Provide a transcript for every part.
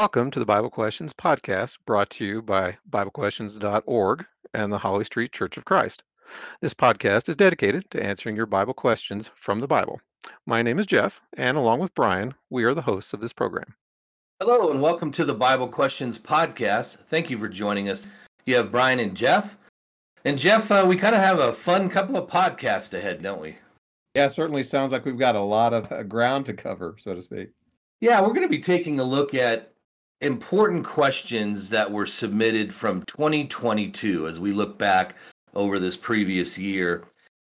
Welcome to the Bible Questions podcast brought to you by BibleQuestions.org and the Holly Street Church of Christ. This podcast is dedicated to answering your Bible questions from the Bible. My name is Jeff, and along with Brian, we are the hosts of this program. Hello, and welcome to the Bible Questions podcast. Thank you for joining us. You have Brian and Jeff. And Jeff, uh, we kind of have a fun couple of podcasts ahead, don't we? Yeah, certainly sounds like we've got a lot of uh, ground to cover, so to speak. Yeah, we're going to be taking a look at important questions that were submitted from 2022 as we look back over this previous year.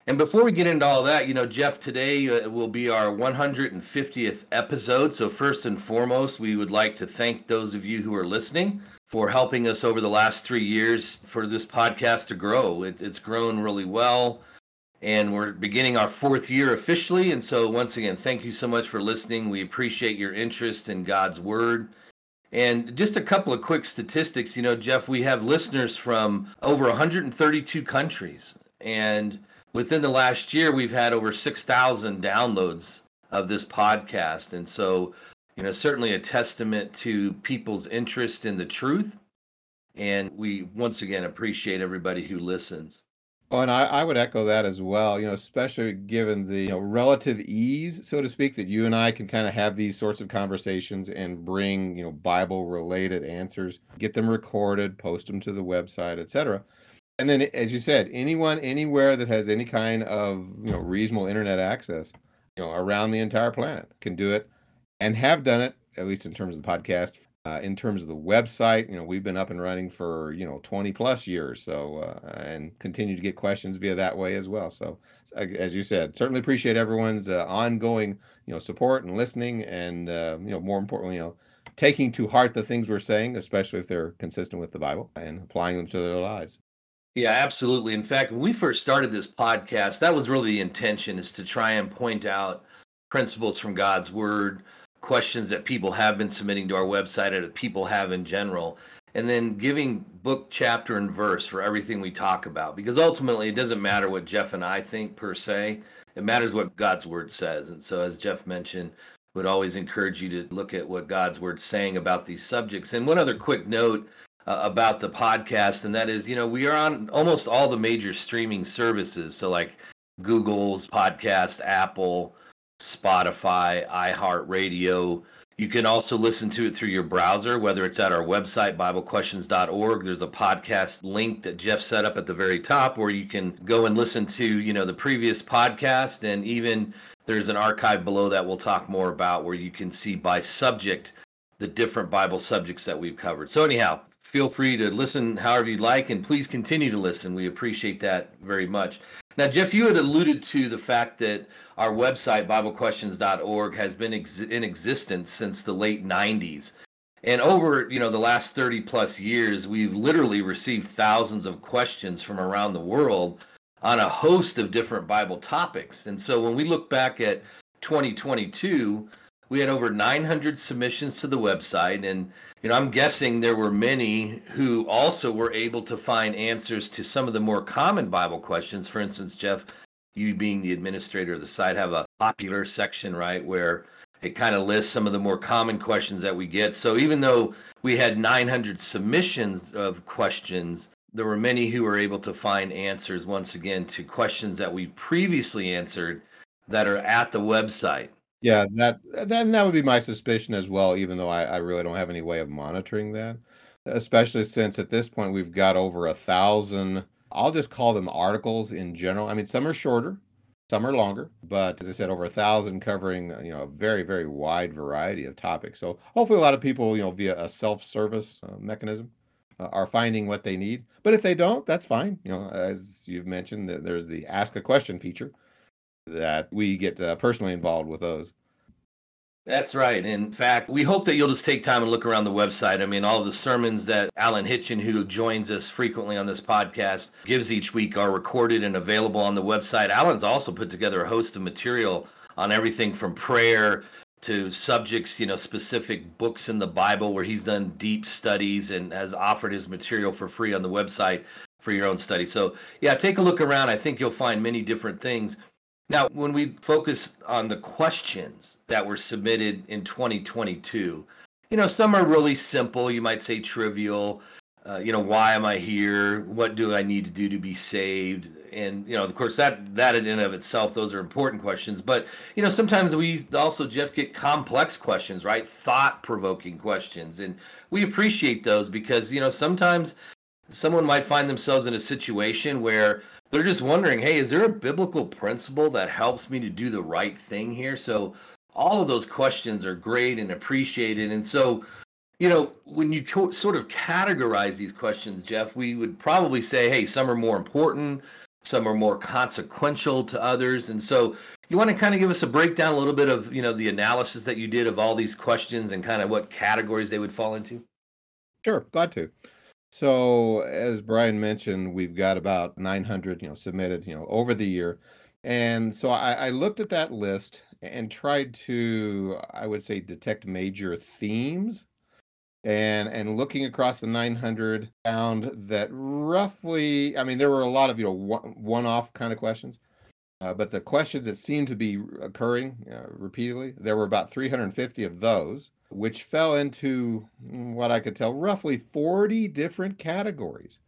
And before we get into all that, you know, Jeff, today uh, will be our 150th episode. So, first and foremost, we would like to thank those of you who are listening for helping us over the last three years for this podcast to grow. It, it's grown really well. And we're beginning our fourth year officially. And so, once again, thank you so much for listening. We appreciate your interest in God's Word and just a couple of quick statistics. You know, Jeff, we have listeners from over 132 countries. And within the last year, we've had over 6,000 downloads of this podcast. And so, you know, certainly a testament to people's interest in the truth. And we once again appreciate everybody who listens. Oh, and I, I would echo that as well, you know, especially given the you know, relative ease, so to speak, that you and I can kind of have these sorts of conversations and bring, you know, Bible related answers, get them recorded, post them to the website, etc. And then, as you said, anyone, anywhere that has any kind of, you know, reasonable internet access, you know, around the entire planet can do it and have done it, at least in terms of the podcast, uh, in terms of the website, you know, we've been up and running for you know 20 plus years, so uh, and continue to get questions via that way as well. So, as you said, certainly appreciate everyone's uh, ongoing you know support and listening, and uh, you know more importantly, you know taking to heart the things we're saying, especially if they're consistent with the Bible and applying them to their lives. Yeah, absolutely. In fact, when we first started this podcast, that was really the intention is to try and point out principles from God's word questions that people have been submitting to our website and that people have in general and then giving book chapter and verse for everything we talk about. Because ultimately it doesn't matter what jeff and i think per se. It matters what god's word says. And so as jeff mentioned would always encourage you to look at what god's word's saying about these subjects. And one other quick note uh, about the podcast and that is you know we are on almost all the major streaming services. So like google's podcast apple Spotify, iHeartRadio. You can also listen to it through your browser, whether it's at our website, BibleQuestions.org. There's a podcast link that Jeff set up at the very top where you can go and listen to, you know, the previous podcast. And even there's an archive below that we'll talk more about where you can see by subject the different Bible subjects that we've covered. So, anyhow, feel free to listen however you'd like and please continue to listen. We appreciate that very much. Now, Jeff, you had alluded to the fact that our website, BibleQuestions.org, has been ex- in existence since the late 90s. And over, you know, the last 30 plus years, we've literally received thousands of questions from around the world on a host of different Bible topics. And so when we look back at 2022, we had over 900 submissions to the website and you know i'm guessing there were many who also were able to find answers to some of the more common bible questions for instance jeff you being the administrator of the site have a popular section right where it kind of lists some of the more common questions that we get so even though we had 900 submissions of questions there were many who were able to find answers once again to questions that we previously answered that are at the website yeah, that then that would be my suspicion as well, even though I, I really don't have any way of monitoring that. Especially since at this point we've got over a thousand, I'll just call them articles in general. I mean, some are shorter, some are longer, but as I said, over a thousand covering, you know, a very, very wide variety of topics. So hopefully a lot of people, you know, via a self-service uh, mechanism uh, are finding what they need. But if they don't, that's fine. You know, as you've mentioned, that there's the ask a question feature that we get uh, personally involved with those. That's right. In fact, we hope that you'll just take time and look around the website. I mean, all the sermons that Alan Hitchin, who joins us frequently on this podcast, gives each week are recorded and available on the website. Alan's also put together a host of material on everything from prayer to subjects, you know, specific books in the Bible where he's done deep studies and has offered his material for free on the website for your own study. So, yeah, take a look around. I think you'll find many different things. Now, when we focus on the questions that were submitted in 2022, you know, some are really simple. You might say trivial. Uh, you know, why am I here? What do I need to do to be saved? And you know, of course, that that in and of itself, those are important questions. But you know, sometimes we also Jeff get complex questions, right? Thought-provoking questions, and we appreciate those because you know sometimes someone might find themselves in a situation where they're just wondering, hey, is there a biblical principle that helps me to do the right thing here? So all of those questions are great and appreciated. And so, you know, when you co- sort of categorize these questions, Jeff, we would probably say, hey, some are more important, some are more consequential to others. And so, you want to kind of give us a breakdown, a little bit of, you know, the analysis that you did of all these questions and kind of what categories they would fall into? Sure, glad to. So, as Brian mentioned, we've got about 900, you know, submitted, you know, over the year. And so I, I looked at that list and tried to, I would say, detect major themes. And and looking across the 900, found that roughly, I mean, there were a lot of you know one off kind of questions, uh, but the questions that seemed to be occurring uh, repeatedly, there were about 350 of those which fell into mm, what I could tell roughly 40 different categories.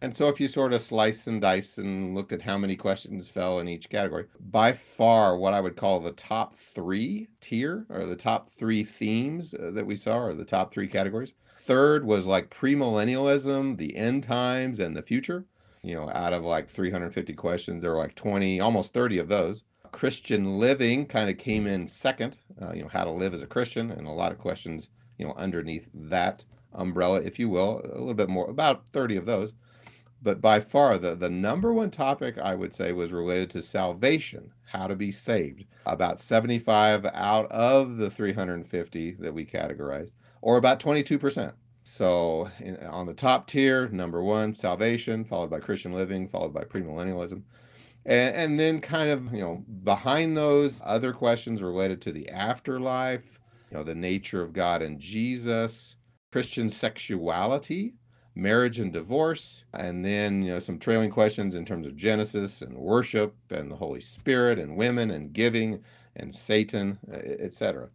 And so, if you sort of slice and dice and looked at how many questions fell in each category, by far what I would call the top three tier or the top three themes uh, that we saw or the top three categories. Third was like premillennialism, the end times, and the future. You know, out of like 350 questions, there were like 20, almost 30 of those. Christian living kind of came in second, uh, you know, how to live as a Christian, and a lot of questions, you know, underneath that umbrella, if you will, a little bit more, about 30 of those. But by far, the, the number one topic I would say was related to salvation, how to be saved. About 75 out of the 350 that we categorized, or about 22%. So in, on the top tier, number one, salvation, followed by Christian living, followed by premillennialism. And, and then kind of, you know, behind those other questions related to the afterlife, you know, the nature of God and Jesus, Christian sexuality, marriage and divorce, and then you know some trailing questions in terms of Genesis and worship and the Holy Spirit and women and giving and Satan, uh, etc.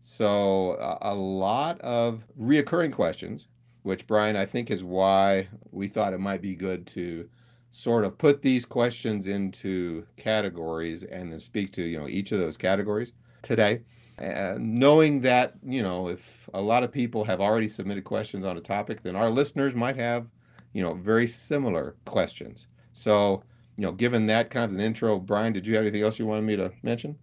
So uh, a lot of reoccurring questions, which Brian I think is why we thought it might be good to sort of put these questions into categories and then speak to you know each of those categories today. Uh, knowing that you know if a lot of people have already submitted questions on a topic then our listeners might have you know very similar questions. So you know given that kind of an intro brian did you have anything else you wanted me to mention?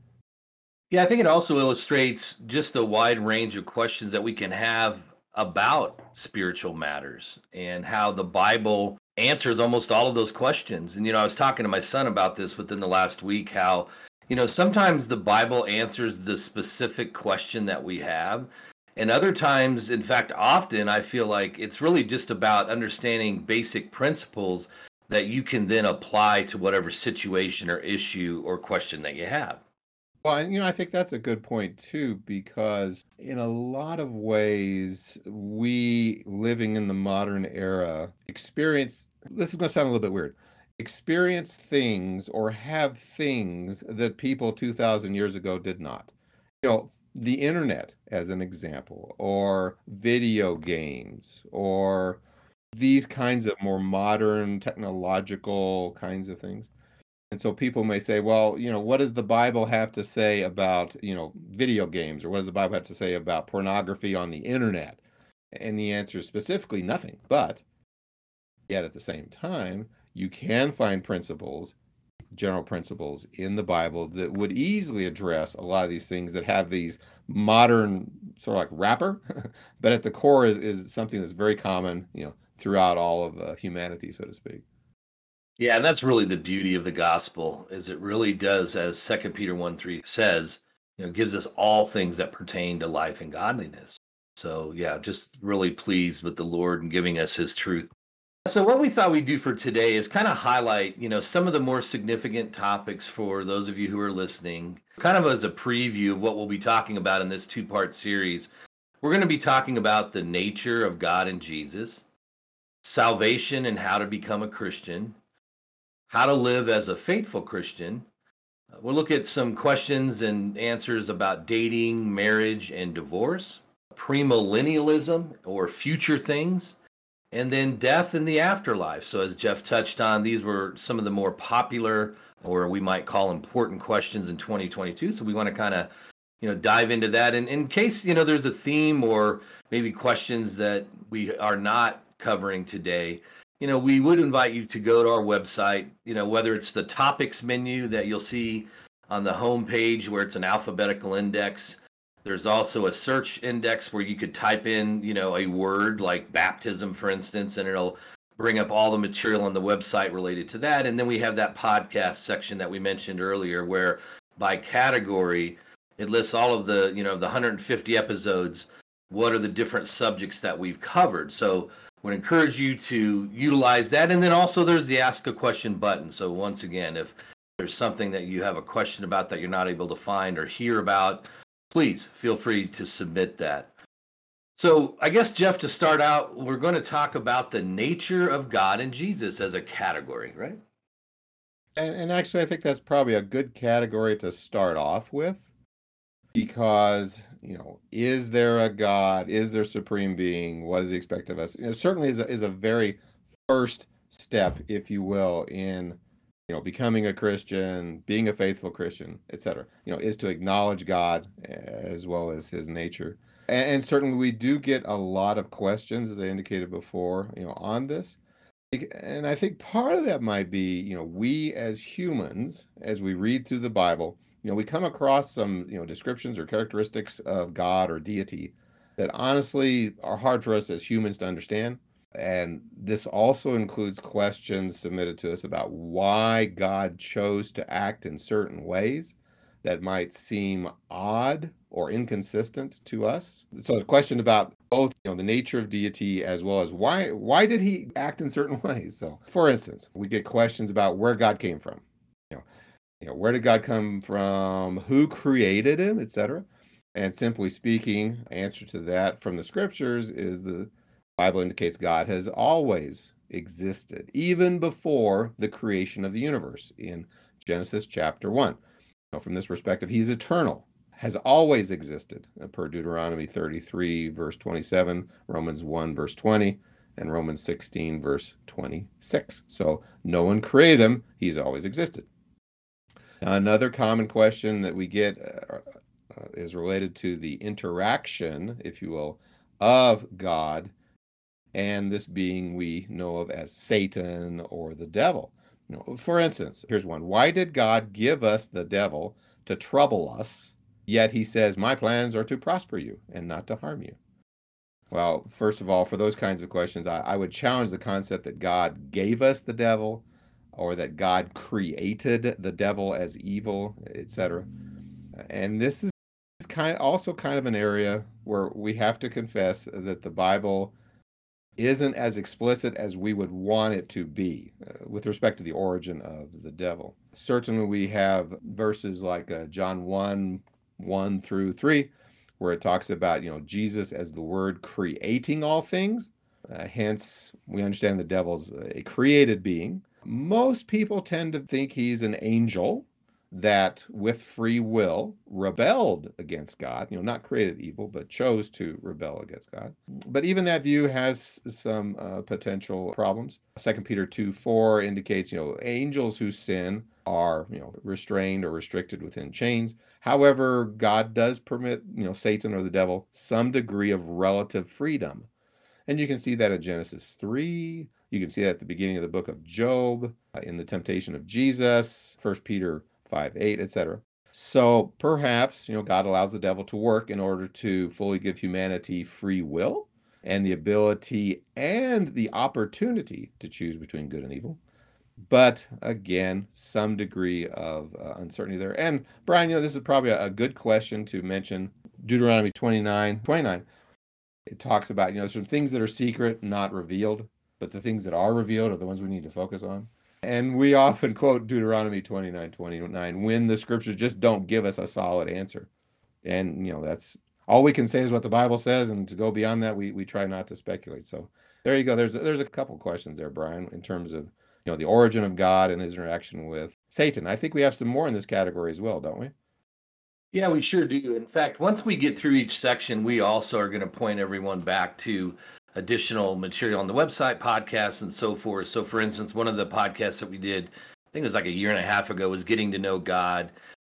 Yeah i think it also illustrates just a wide range of questions that we can have about spiritual matters and how the bible answers almost all of those questions. And you know, I was talking to my son about this within the last week how you know, sometimes the Bible answers the specific question that we have. And other times, in fact, often I feel like it's really just about understanding basic principles that you can then apply to whatever situation or issue or question that you have. Well, you know, I think that's a good point too, because in a lot of ways, we living in the modern era experience this is going to sound a little bit weird experience things or have things that people 2000 years ago did not. You know, the internet as an example, or video games, or these kinds of more modern technological kinds of things and so people may say, well, you know, what does the Bible have to say about, you know, video games or what does the Bible have to say about pornography on the internet? And the answer is specifically nothing. But yet at the same time, you can find principles, general principles in the Bible that would easily address a lot of these things that have these modern sort of like wrapper, but at the core is, is something that's very common, you know, throughout all of uh, humanity, so to speak. Yeah, and that's really the beauty of the gospel is it really does, as Second Peter 1 3 says, you know, gives us all things that pertain to life and godliness. So yeah, just really pleased with the Lord and giving us his truth. So what we thought we'd do for today is kind of highlight, you know, some of the more significant topics for those of you who are listening, kind of as a preview of what we'll be talking about in this two-part series. We're going to be talking about the nature of God and Jesus, salvation and how to become a Christian, how to live as a faithful Christian. Uh, we'll look at some questions and answers about dating, marriage, and divorce. premillennialism or future things, and then death and the afterlife. So, as Jeff touched on, these were some of the more popular, or we might call important questions in 2022. So, we want to kind of you know dive into that and in case you know there's a theme or maybe questions that we are not covering today you know we would invite you to go to our website you know whether it's the topics menu that you'll see on the home page where it's an alphabetical index there's also a search index where you could type in, you know, a word like baptism, for instance, and it'll bring up all the material on the website related to that. And then we have that podcast section that we mentioned earlier, where by category, it lists all of the, you know, the 150 episodes. What are the different subjects that we've covered? So would encourage you to utilize that. And then also there's the ask a question button. So once again, if there's something that you have a question about that you're not able to find or hear about, please feel free to submit that. So, I guess, Jeff, to start out, we're going to talk about the nature of God and Jesus as a category, right? And, and actually, I think that's probably a good category to start off with because, you know, is there a God? Is there supreme being? What does he expect of us? Know, certainly is a, is a very first step, if you will, in you know, becoming a Christian, being a faithful Christian, etc. You know, is to acknowledge God as well as His nature. And, and, certainly, we do get a lot of questions, as I indicated before, you know, on this. And I think part of that might be, you know, we as humans, as we read through the Bible, you know, we come across some, you know, descriptions or characteristics of God or deity that honestly are hard for us as humans to understand. And this also includes questions submitted to us about why God chose to act in certain ways that might seem odd or inconsistent to us. So a question about both you know the nature of deity as well as why why did he act in certain ways. So for instance, we get questions about where God came from. You know, where did God come from, who created him, etc. And simply speaking, answer to that from the scriptures is the Bible indicates God has always existed, even before the creation of the universe in Genesis chapter 1. Now, from this perspective, he's eternal, has always existed, uh, per Deuteronomy 33, verse 27, Romans 1, verse 20, and Romans 16, verse 26. So no one created him, he's always existed. Another common question that we get uh, uh, is related to the interaction, if you will, of God and this being we know of as Satan or the devil. You know, for instance, here's one. Why did God give us the devil to trouble us, yet he says, My plans are to prosper you and not to harm you? Well, first of all, for those kinds of questions, I, I would challenge the concept that God gave us the devil or that God created the devil as evil, etc. And this is kind of also kind of an area where we have to confess that the Bible isn't as explicit as we would want it to be uh, with respect to the origin of the devil. Certainly, we have verses like uh, John 1 1 through 3, where it talks about, you know, Jesus as the word creating all things. Uh, hence, we understand the devil's a created being. Most people tend to think he's an angel that with free will rebelled against God, you know, not created evil, but chose to rebel against God. But even that view has some uh, potential problems. Second Peter 2 4 indicates, you know, angels who sin are, you know, restrained or restricted within chains. However, God does permit, you know, Satan or the devil some degree of relative freedom. And you can see that in Genesis 3. You can see that at the beginning of the book of Job, uh, in the temptation of Jesus, First Peter 5, 8, etc. So perhaps, you know, God allows the devil to work in order to fully give humanity free will and the ability and the opportunity to choose between good and evil. But again, some degree of uh, uncertainty there. And Brian, you know, this is probably a, a good question to mention Deuteronomy 29 29. It talks about, you know, some things that are secret, not revealed, but the things that are revealed are the ones we need to focus on. And we often quote Deuteronomy 29 29 when the scriptures just don't give us a solid answer. And, you know, that's all we can say is what the Bible says. And to go beyond that, we, we try not to speculate. So there you go. There's, there's a couple questions there, Brian, in terms of, you know, the origin of God and his interaction with Satan. I think we have some more in this category as well, don't we? Yeah, we sure do. In fact, once we get through each section, we also are going to point everyone back to additional material on the website, podcasts, and so forth. So, for instance, one of the podcasts that we did, I think it was like a year and a half ago, was Getting to Know God,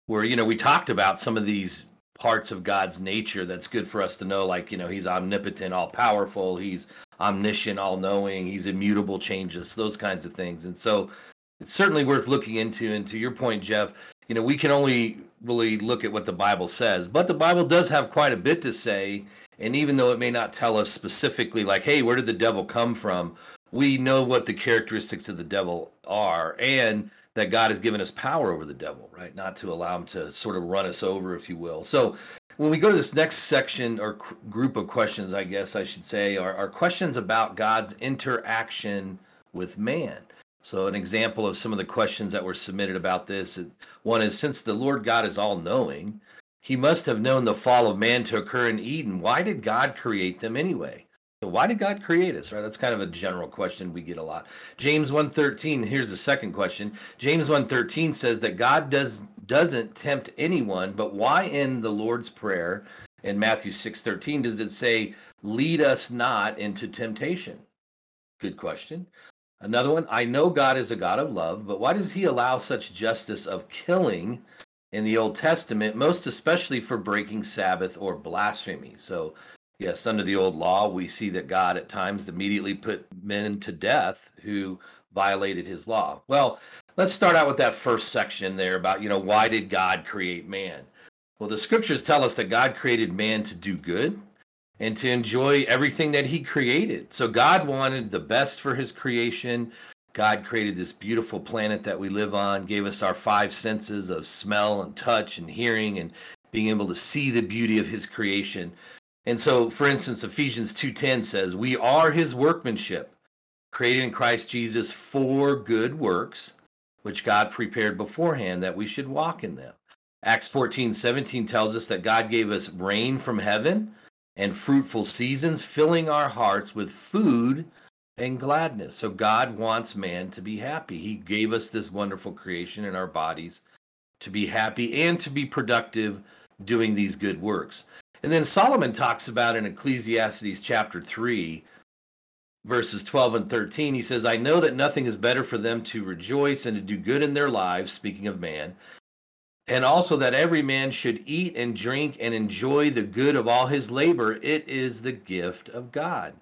where, you know, we talked about some of these parts of God's nature that's good for us to know, like, you know, he's omnipotent, all powerful, he's omniscient, all knowing, he's immutable, changes, those kinds of things. And so it's certainly worth looking into. And to your point, Jeff, you know, we can only really look at what the Bible says, but the Bible does have quite a bit to say. And even though it may not tell us specifically, like, hey, where did the devil come from? We know what the characteristics of the devil are. And that God has given us power over the devil, right? Not to allow him to sort of run us over, if you will. So when we go to this next section or group of questions, I guess I should say, are, are questions about God's interaction with man. So, an example of some of the questions that were submitted about this one is since the Lord God is all knowing, he must have known the fall of man to occur in Eden. Why did God create them anyway? So why did God create us? Right? That's kind of a general question we get a lot. James 1:13, here's the second question. James 1:13 says that God does doesn't tempt anyone, but why in the Lord's prayer in Matthew 6:13 does it say lead us not into temptation? Good question. Another one, I know God is a God of love, but why does he allow such justice of killing in the Old Testament, most especially for breaking Sabbath or blasphemy? So yes, under the old law, we see that God at times immediately put men to death who violated his law. Well, let's start out with that first section there about, you know, why did God create man? Well, the scriptures tell us that God created man to do good and to enjoy everything that he created. So God wanted the best for his creation. God created this beautiful planet that we live on, gave us our five senses of smell and touch and hearing and being able to see the beauty of his creation. And so, for instance, Ephesians 2:10 says, "We are his workmanship, created in Christ Jesus for good works, which God prepared beforehand that we should walk in them." Acts 14:17 tells us that God gave us rain from heaven and fruitful seasons, filling our hearts with food and gladness. So God wants man to be happy. He gave us this wonderful creation in our bodies to be happy and to be productive doing these good works. And then Solomon talks about in Ecclesiastes chapter 3, verses 12 and 13. He says, I know that nothing is better for them to rejoice and to do good in their lives, speaking of man, and also that every man should eat and drink and enjoy the good of all his labor. It is the gift of God.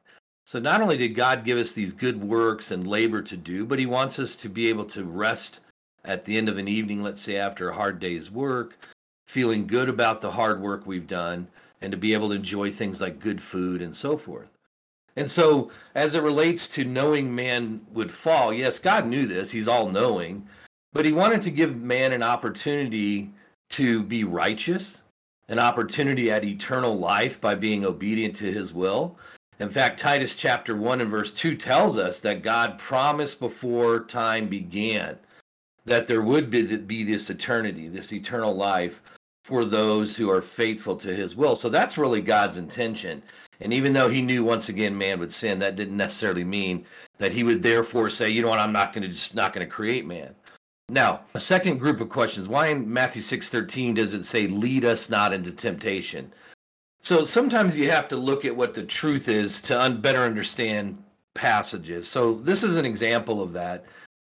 So not only did God give us these good works and labor to do, but he wants us to be able to rest at the end of an evening, let's say after a hard day's work, feeling good about the hard work we've done and to be able to enjoy things like good food and so forth. And so, as it relates to knowing man would fall, yes, God knew this, He's all knowing, but He wanted to give man an opportunity to be righteous, an opportunity at eternal life by being obedient to His will. In fact, Titus chapter 1 and verse 2 tells us that God promised before time began that there would be, this eternity, this eternal life for those who are faithful to his will. So that's really God's intention. And even though he knew once again man would sin, that didn't necessarily mean that he would therefore say, you know what, I'm not going to just not going to create man. Now, a second group of questions. Why in Matthew 6:13 does it say lead us not into temptation? So sometimes you have to look at what the truth is to un- better understand passages. So this is an example of that.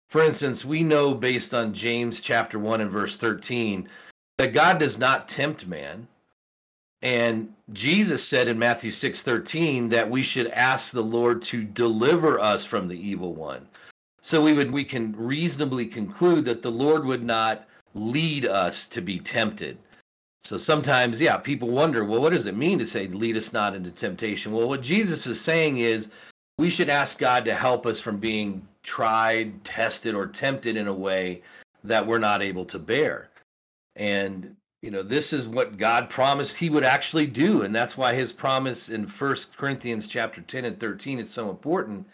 For instance, we know based on James chapter 1 and verse 13 that God does not tempt man. And Jesus said in Matthew 6:13 that we should ask the Lord to deliver us from the evil one. So we would we can reasonably conclude that the Lord would not lead us to be tempted. So sometimes, yeah, people wonder, well, what does it mean to say lead us not into temptation? Well, what Jesus is saying is we should ask God to help us from being tried, tested, or tempted in a way that we're not able to bear. And you know, this is what God promised he would actually do. And that's why his promise in First Corinthians chapter 10 and 13 is so important.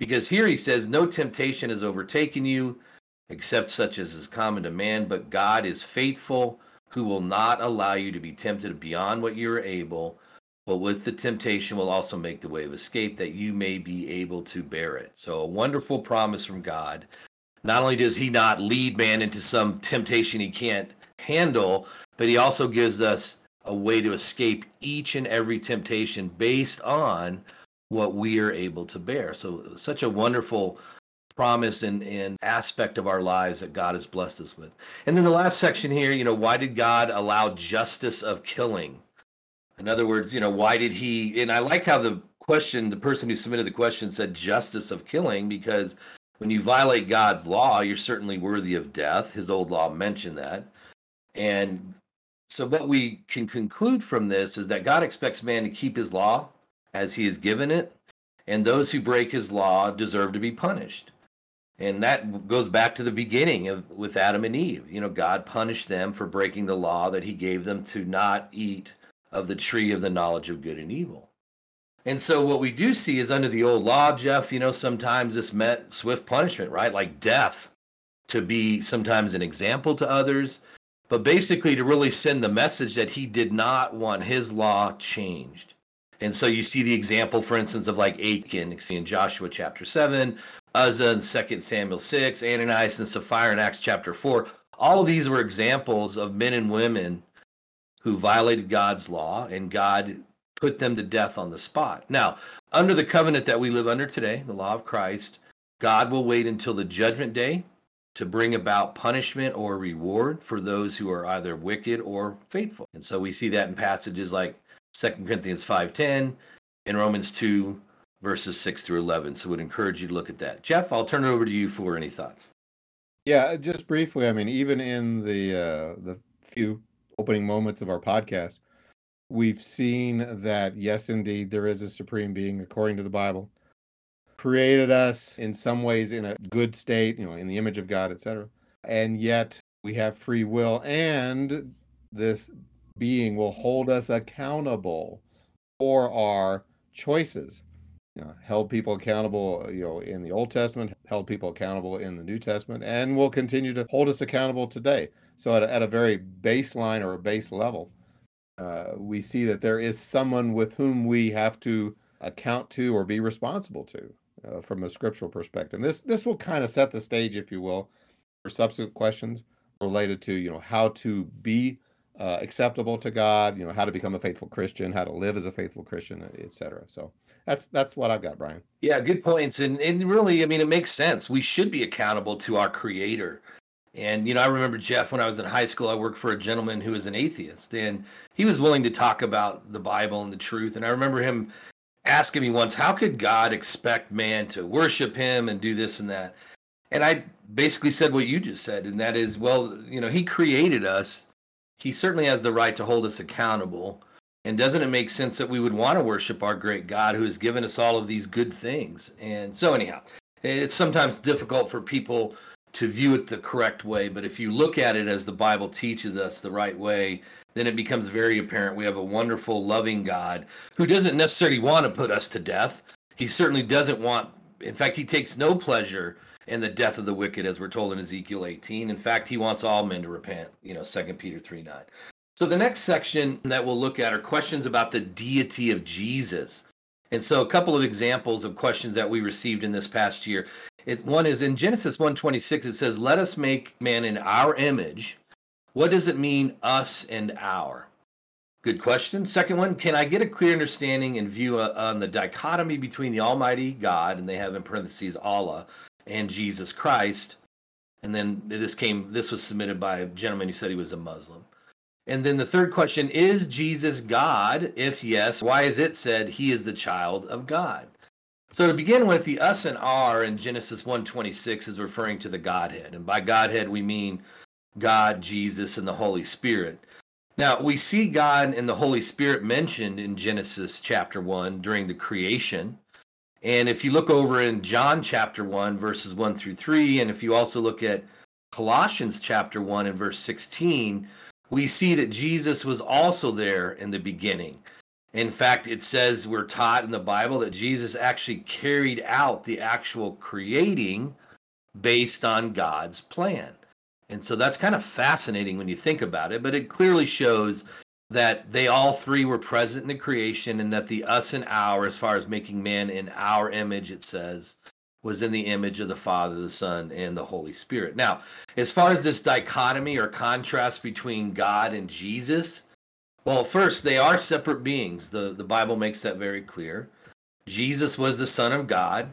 Because here he says, No temptation has overtaken you except such as is common to man, but God is faithful, who will not allow you to be tempted beyond what you are able, but with the temptation will also make the way of escape that you may be able to bear it. So a wonderful promise from God. Not only does he not lead man into some temptation he can't handle, but he also gives us a way to escape each and every temptation based on what we are able to bear. So, such a wonderful promise and, and aspect of our lives that God has blessed us with. And then the last section here, you know, why did God allow justice of killing? In other words, you know, why did he? And I like how the question, the person who submitted the question said justice of killing, because when you violate God's law, you're certainly worthy of death. His old law mentioned that. And so, what we can conclude from this is that God expects man to keep his law as he has given it, and those who break his law deserve to be punished. And that goes back to the beginning of with Adam and Eve. You know, God punished them for breaking the law that he gave them to not eat of the tree of the knowledge of good and evil. And so what we do see is under the old law, Jeff, you know, sometimes this meant swift punishment, right? Like death to be sometimes an example to others, but basically to really send the message that he did not want his law changed. And so you see the example, for instance, of like Achan in Joshua chapter 7, Uzzah in 2 Samuel 6, Ananias and Sapphira in Acts chapter 4. All of these were examples of men and women who violated God's law, and God put them to death on the spot. Now, under the covenant that we live under today, the law of Christ, God will wait until the judgment day to bring about punishment or reward for those who are either wicked or faithful. And so we see that in passages like 2 Corinthians 5:10 and Romans 2 verses 6 through 11. So would encourage you to look at that. Jeff, I'll turn it over to you for any thoughts. Yeah, just briefly, I mean, even in the uh the few opening moments of our podcast, we've seen that yes indeed there is a supreme being according to the bible created us in some ways in a good state you know in the image of god etc and yet we have free will and this being will hold us accountable for our choices you know, held people accountable you know in the old testament held people accountable in the new testament and will continue to hold us accountable today so at a, at a very baseline or a base level uh, we see that there is someone with whom we have to account to or be responsible to uh, from a scriptural perspective. This this will kind of set the stage, if you will, for subsequent questions related to you know how to be uh, acceptable to God, you know how to become a faithful Christian, how to live as a faithful Christian, etc. So that's that's what I've got, Brian. Yeah, good points, and and really, I mean, it makes sense. We should be accountable to our Creator. And you know, I remember Jeff when I was in high school. I worked for a gentleman who was an atheist, and he was willing to talk about the Bible and the truth. And I remember him asking me once, "How could God expect man to worship Him and do this and that?" And I basically said what you just said, and that is, well, you know, He created us. He certainly has the right to hold us accountable. And doesn't it make sense that we would want to worship our great God who has given us all of these good things? And so, anyhow, it's sometimes difficult for people to view it the correct way. But if you look at it as the Bible teaches us the right way, then it becomes very apparent we have a wonderful, loving God who doesn't necessarily want to put us to death. He certainly doesn't want, in fact, he takes no pleasure in the death of the wicked, as we're told in Ezekiel 18. In fact, he wants all men to repent, you know, 2 Peter 3 9. So the next section that we'll look at are questions about the deity of Jesus. And so a couple of examples of questions that we received in this past year. It, one is in Genesis 1:26 it says let us make man in our image. What does it mean us and our? Good question. Second one, can I get a clear understanding and view uh, on the dichotomy between the almighty God and they have in parentheses Allah and Jesus Christ? And then this came this was submitted by a gentleman who said he was a Muslim. And then the third question is Jesus God? If yes, why is it said he is the child of God? So to begin with, the us and our in Genesis 1:26 is referring to the Godhead. And by Godhead we mean God, Jesus, and the Holy Spirit. Now, we see God and the Holy Spirit mentioned in Genesis chapter 1 during the creation. And if you look over in John chapter 1, verses 1 through 3, and if you also look at Colossians chapter 1 and verse 16, we see that Jesus was also there in the beginning. In fact, it says we're taught in the Bible that Jesus actually carried out the actual creating based on God's plan. And so that's kind of fascinating when you think about it, but it clearly shows that they all three were present in the creation and that the us and our, as far as making man in our image, it says, was in the image of the Father, the Son, and the Holy Spirit. Now, as far as this dichotomy or contrast between God and Jesus, well, first, they are separate beings. The, the Bible makes that very clear. Jesus was the Son of God,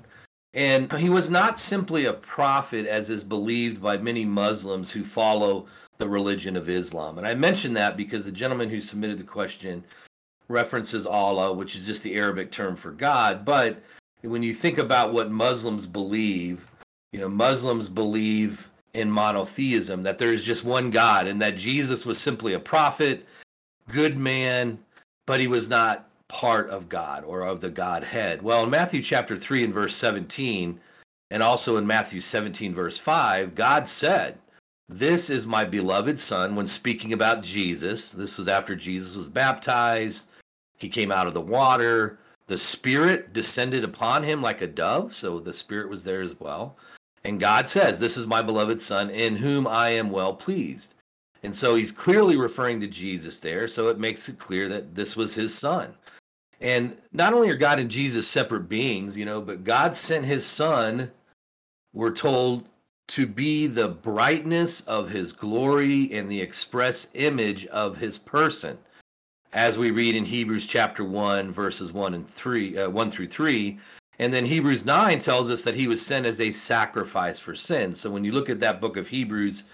and he was not simply a prophet, as is believed by many Muslims who follow the religion of Islam. And I mention that because the gentleman who submitted the question references Allah, which is just the Arabic term for God. But when you think about what Muslims believe, you know, Muslims believe in monotheism, that there is just one God, and that Jesus was simply a prophet, good man, but he was not part of God or of the Godhead. Well, in Matthew chapter 3 and verse 17, and also in Matthew 17, verse 5, God said, This is my beloved Son, when speaking about Jesus. This was after Jesus was baptized. He came out of the water. The Spirit descended upon him like a dove. So the Spirit was there as well. And God says, This is my beloved Son, in whom I am well pleased. And so he's clearly referring to Jesus there. So it makes it clear that this was his son. And not only are God and Jesus separate beings, you know, but God sent his son, we're told, to be the brightness of his glory and the express image of his person as we read in Hebrews chapter 1 verses 1 and 3 uh, 1 through 3 and then Hebrews 9 tells us that he was sent as a sacrifice for sin. So when you look at that book of Hebrews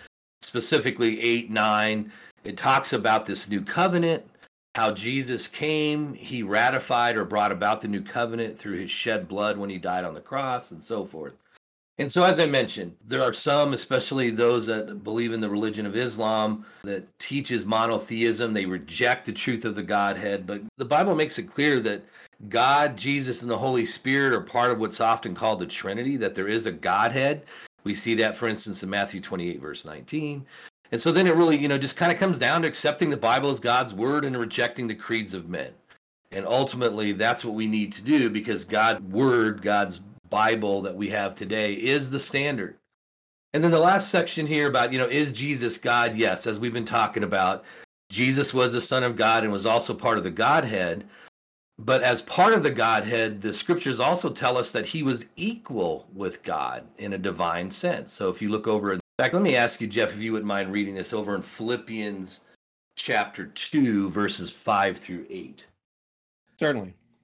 specifically 8 9 it talks about this new covenant how Jesus came, he ratified or brought about the new covenant through his shed blood when he died on the cross and so forth. And so, as I mentioned, there are some, especially those that believe in the religion of Islam, that teaches monotheism. They reject the truth of the Godhead. But the Bible makes it clear that God, Jesus, and the Holy Spirit are part of what's often called the Trinity, that there is a Godhead. We see that, for instance, in Matthew 28, verse 19. And so then it really, you know, just kind of comes down to accepting the Bible as God's word and rejecting the creeds of men. And ultimately, that's what we need to do because God's word, God's Bible that we have today is the standard. And then the last section here about, you know, is Jesus God? Yes, as we've been talking about, Jesus was the Son of God and was also part of the Godhead. But as part of the Godhead, the scriptures also tell us that he was equal with God in a divine sense. So if you look over, in fact, let me ask you, Jeff, if you wouldn't mind reading this over in Philippians chapter 2, verses 5 through 8. Certainly.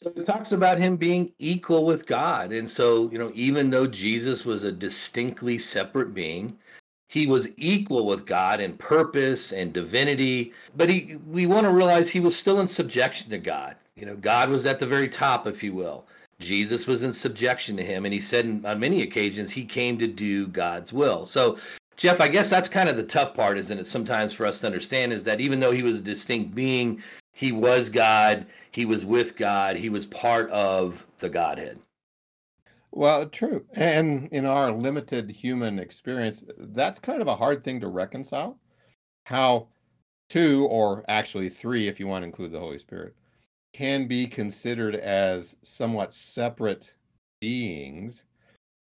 So it talks about him being equal with God. And so, you know, even though Jesus was a distinctly separate being, he was equal with God in purpose and divinity, but he we want to realize he was still in subjection to God. You know, God was at the very top, if you will. Jesus was in subjection to him, and he said on many occasions he came to do God's will. So, Jeff, I guess that's kind of the tough part, isn't it? Sometimes for us to understand is that even though he was a distinct being, he was God, he was with God, he was part of the Godhead. Well, true. And in our limited human experience, that's kind of a hard thing to reconcile. How two, or actually three, if you want to include the Holy Spirit, can be considered as somewhat separate beings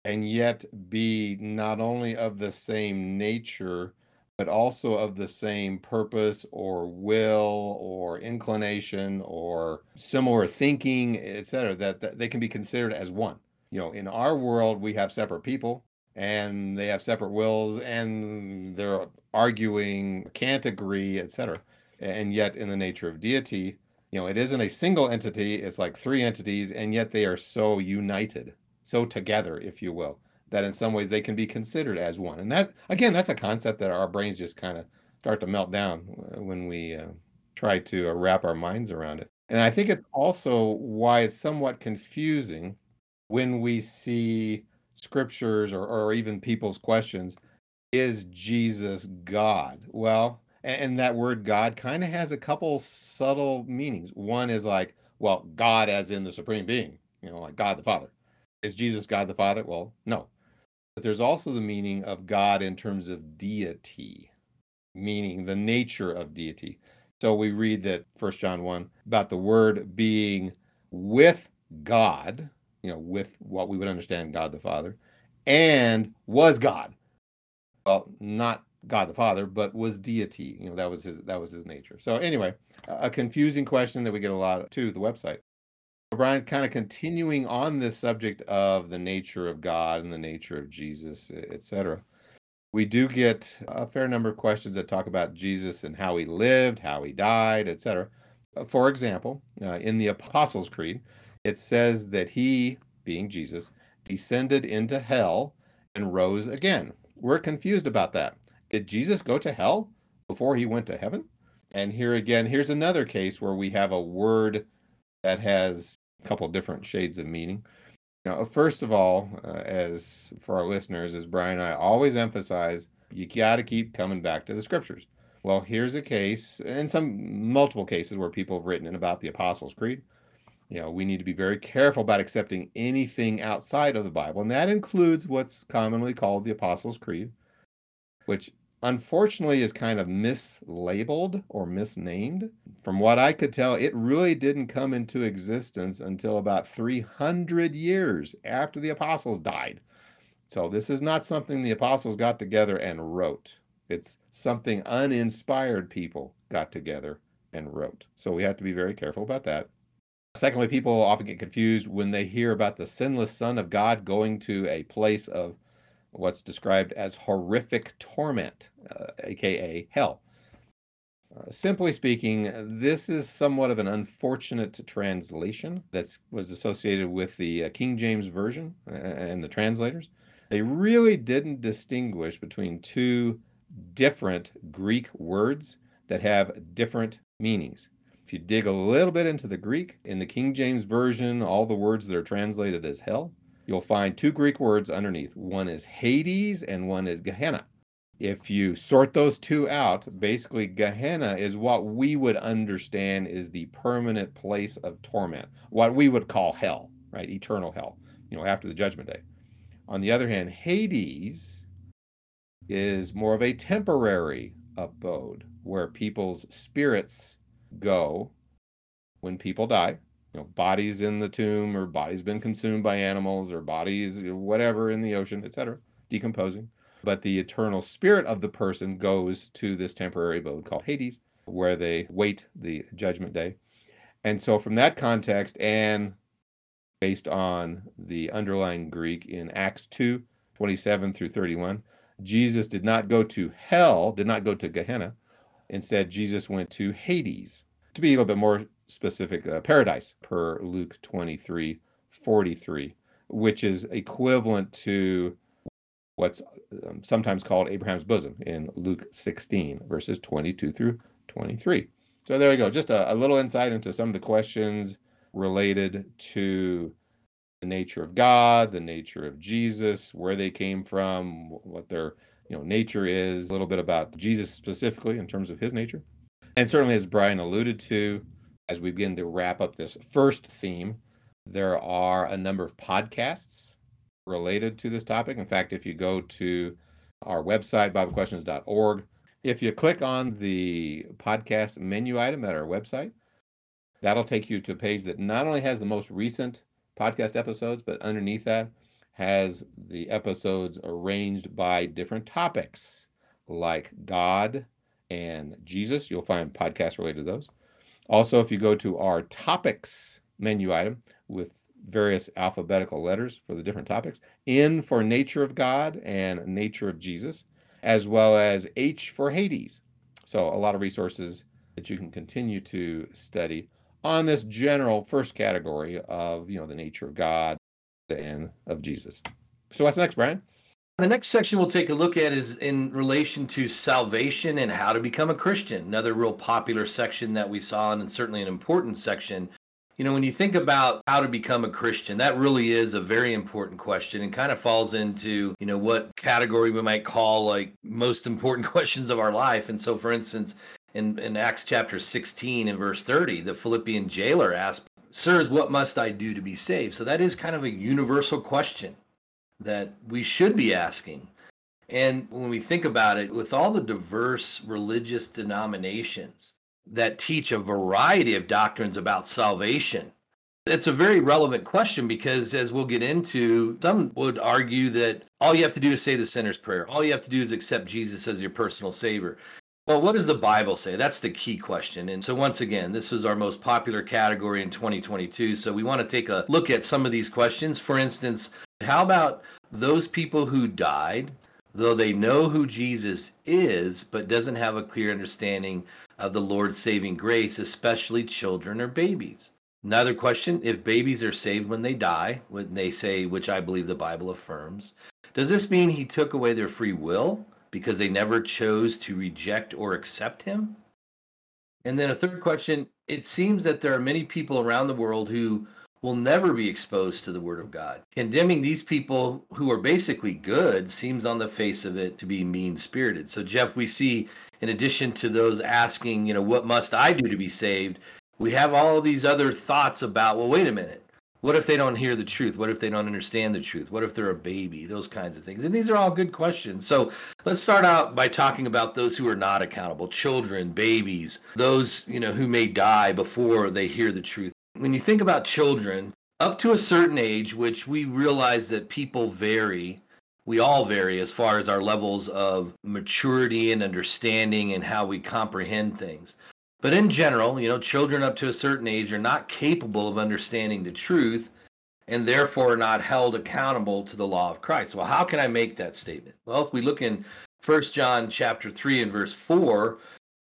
and yet be not only of the same nature but also of the same purpose or will or inclination or similar thinking, etc., that, that they can be considered as one. You know, in our world, we have separate people and they have separate wills and they're arguing, can't agree, etc. And yet, in the nature of deity, you know, it isn't a single entity, it's like three entities, and yet they are so united, so together, if you will that in some ways they can be considered as one. And that, again, that's a concept that our brains just kind of start to melt down when we uh, try to uh, wrap our minds around it. And I think it's also why it's somewhat confusing when we see scriptures or, or even people's questions is Jesus God? Well, and, and that word God kind of has a couple subtle meanings. One is like, well, God as in the supreme being, you know, like God the Father. Is Jesus God the Father? Well, no. But there's also the meaning of God in terms of deity, meaning the nature of deity. So we read that First John 1 about the word being with God, you know, with what we would understand God the Father, and was God. Well, not God the Father, but was deity. You know, that was his that was his nature. So anyway, a confusing question that we get a lot to the website. Brian, kind of continuing on this subject of the nature of God and the nature of Jesus, etc. We do get a fair number of questions that talk about Jesus and how he lived, how he died, etc. Uh, for example, uh, in the Apostles' Creed, it says that he, being Jesus, descended into hell and rose again. We're confused about that. Did Jesus go to hell before he went to heaven? And here again, here's another case where we have a word that has couple different shades of meaning. Now, first of all, uh, as for our listeners, as Brian and I always emphasize, you got to keep coming back to the scriptures. Well, here's a case, and some multiple cases where people have written about the Apostles' Creed. You know, we need to be very careful about accepting anything outside of the Bible, and that includes what's commonly called the Apostles' Creed, which unfortunately is kind of mislabeled or misnamed. From what I could tell, it really didn't come into existence until about 300 years after the apostles died. So this is not something the apostles got together and wrote. It's something uninspired people got together and wrote. So we have to be very careful about that. Secondly, people often get confused when they hear about the sinless Son of God going to a place of what's described as horrific torment, uh, aka hell. Uh, simply speaking, this is somewhat of an unfortunate translation that was associated with the uh, King James Version and the translators. They really didn't distinguish between two different Greek words that have different meanings. If you dig a little bit into the Greek, in the King James Version, all the words that are translated as hell you'll find two Greek words underneath. One is Hades and one is Gehenna. If you sort those two out, basically Gehenna is what we would understand is the permanent place of torment, what we would call hell, right? Eternal hell, you know, after the judgment day. On the other hand, Hades is more of a temporary abode where people's spirits go when people die you know bodies in the tomb or bodies been consumed by animals or bodies whatever in the ocean etc decomposing. But the eternal spirit of the person goes to this temporary abode called hades where they wait the judgment day. And so from that context and based on the underlying greek in acts 2 27 through 31 jesus did not go to hell did not go to gehenna. Instead jesus went to hades. To be a little bit more specific uh, paradise per Luke 23 43, which is equivalent to what's um, sometimes called Abraham's bosom in Luke 16, verses 22 through 23. So there you go. Just a, a little insight into some of the questions related to the nature of God, the nature of Jesus, where they came from, what their you know nature is, a little bit about Jesus specifically in terms of his nature. And certainly as Brian alluded to, as we begin to wrap up this first theme, there are a number of podcasts related to this topic. In fact, if you go to our website, biblequestions.org, if you click on the podcast menu item at our website, that'll take you to a page that not only has the most recent podcast episodes, but underneath that has the episodes arranged by different topics like God and Jesus. You'll find podcasts related to those. Also, if you go to our topics menu item with various alphabetical letters for the different topics, N for nature of God and nature of Jesus, as well as H for Hades. So, a lot of resources that you can continue to study on this general first category of, you know, the nature of God and of Jesus. So, what's next, Brian? The next section we'll take a look at is in relation to salvation and how to become a Christian. Another real popular section that we saw, and certainly an important section. You know, when you think about how to become a Christian, that really is a very important question and kind of falls into, you know, what category we might call like most important questions of our life. And so, for instance, in, in Acts chapter 16 and verse 30, the Philippian jailer asked, Sirs, what must I do to be saved? So that is kind of a universal question that we should be asking. And when we think about it, with all the diverse religious denominations that teach a variety of doctrines about salvation, it's a very relevant question because, as we'll get into, some would argue that all you have to do is say the sinner's prayer. All you have to do is accept Jesus as your personal savior. Well, what does the Bible say? That's the key question. And so, once again, this is our most popular category in 2022. So, we want to take a look at some of these questions. For instance, how about those people who died, though they know who Jesus is, but doesn't have a clear understanding of the Lord's saving grace, especially children or babies? Another question if babies are saved when they die, when they say, which I believe the Bible affirms, does this mean he took away their free will because they never chose to reject or accept him? And then a third question it seems that there are many people around the world who will never be exposed to the Word of God. Condemning these people who are basically good seems on the face of it to be mean spirited. So, Jeff, we see in addition to those asking, you know, what must I do to be saved? we have all these other thoughts about, well, wait a minute. What if they don't hear the truth? What if they don't understand the truth? What if they're a baby? Those kinds of things. And these are all good questions. So let's start out by talking about those who are not accountable children, babies, those, you know, who may die before they hear the truth. When you think about children, up to a certain age, which we realize that people vary, we all vary as far as our levels of maturity and understanding and how we comprehend things. But in general, you know, children up to a certain age are not capable of understanding the truth and therefore not held accountable to the law of Christ. Well, how can I make that statement? Well, if we look in First John chapter 3 and verse 4,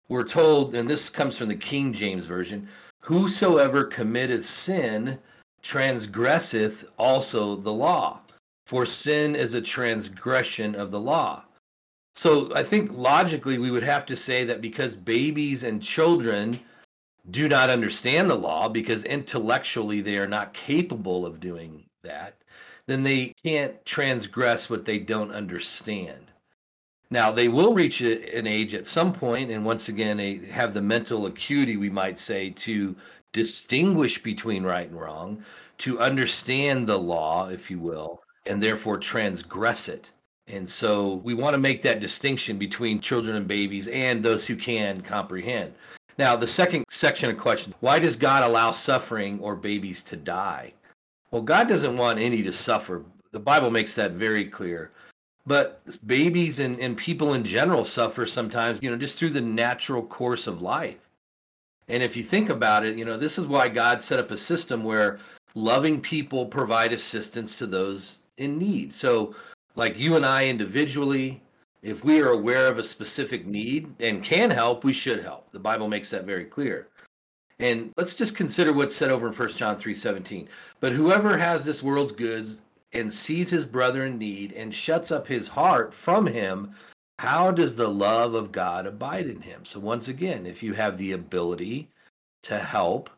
we're told, and this comes from the King James Version, whosoever committeth sin transgresseth also the law. For sin is a transgression of the law. So I think logically we would have to say that because babies and children do not understand the law because intellectually they are not capable of doing that, then they can't transgress what they don't understand. Now, they will reach an age at some point, and once again, they have the mental acuity, we might say, to distinguish between right and wrong, to understand the law, if you will, and therefore transgress it. And so we want to make that distinction between children and babies and those who can comprehend. Now, the second section of questions why does God allow suffering or babies to die? Well, God doesn't want any to suffer. The Bible makes that very clear. But babies and, and people in general suffer sometimes, you know, just through the natural course of life. And if you think about it, you know, this is why God set up a system where loving people provide assistance to those in need. So like you and I individually, if we are aware of a specific need and can help, we should help. The Bible makes that very clear. And let's just consider what's said over in 1 John 3 17. But whoever has this world's goods and sees his brother in need and shuts up his heart from him, how does the love of God abide in him? So, once again, if you have the ability to help,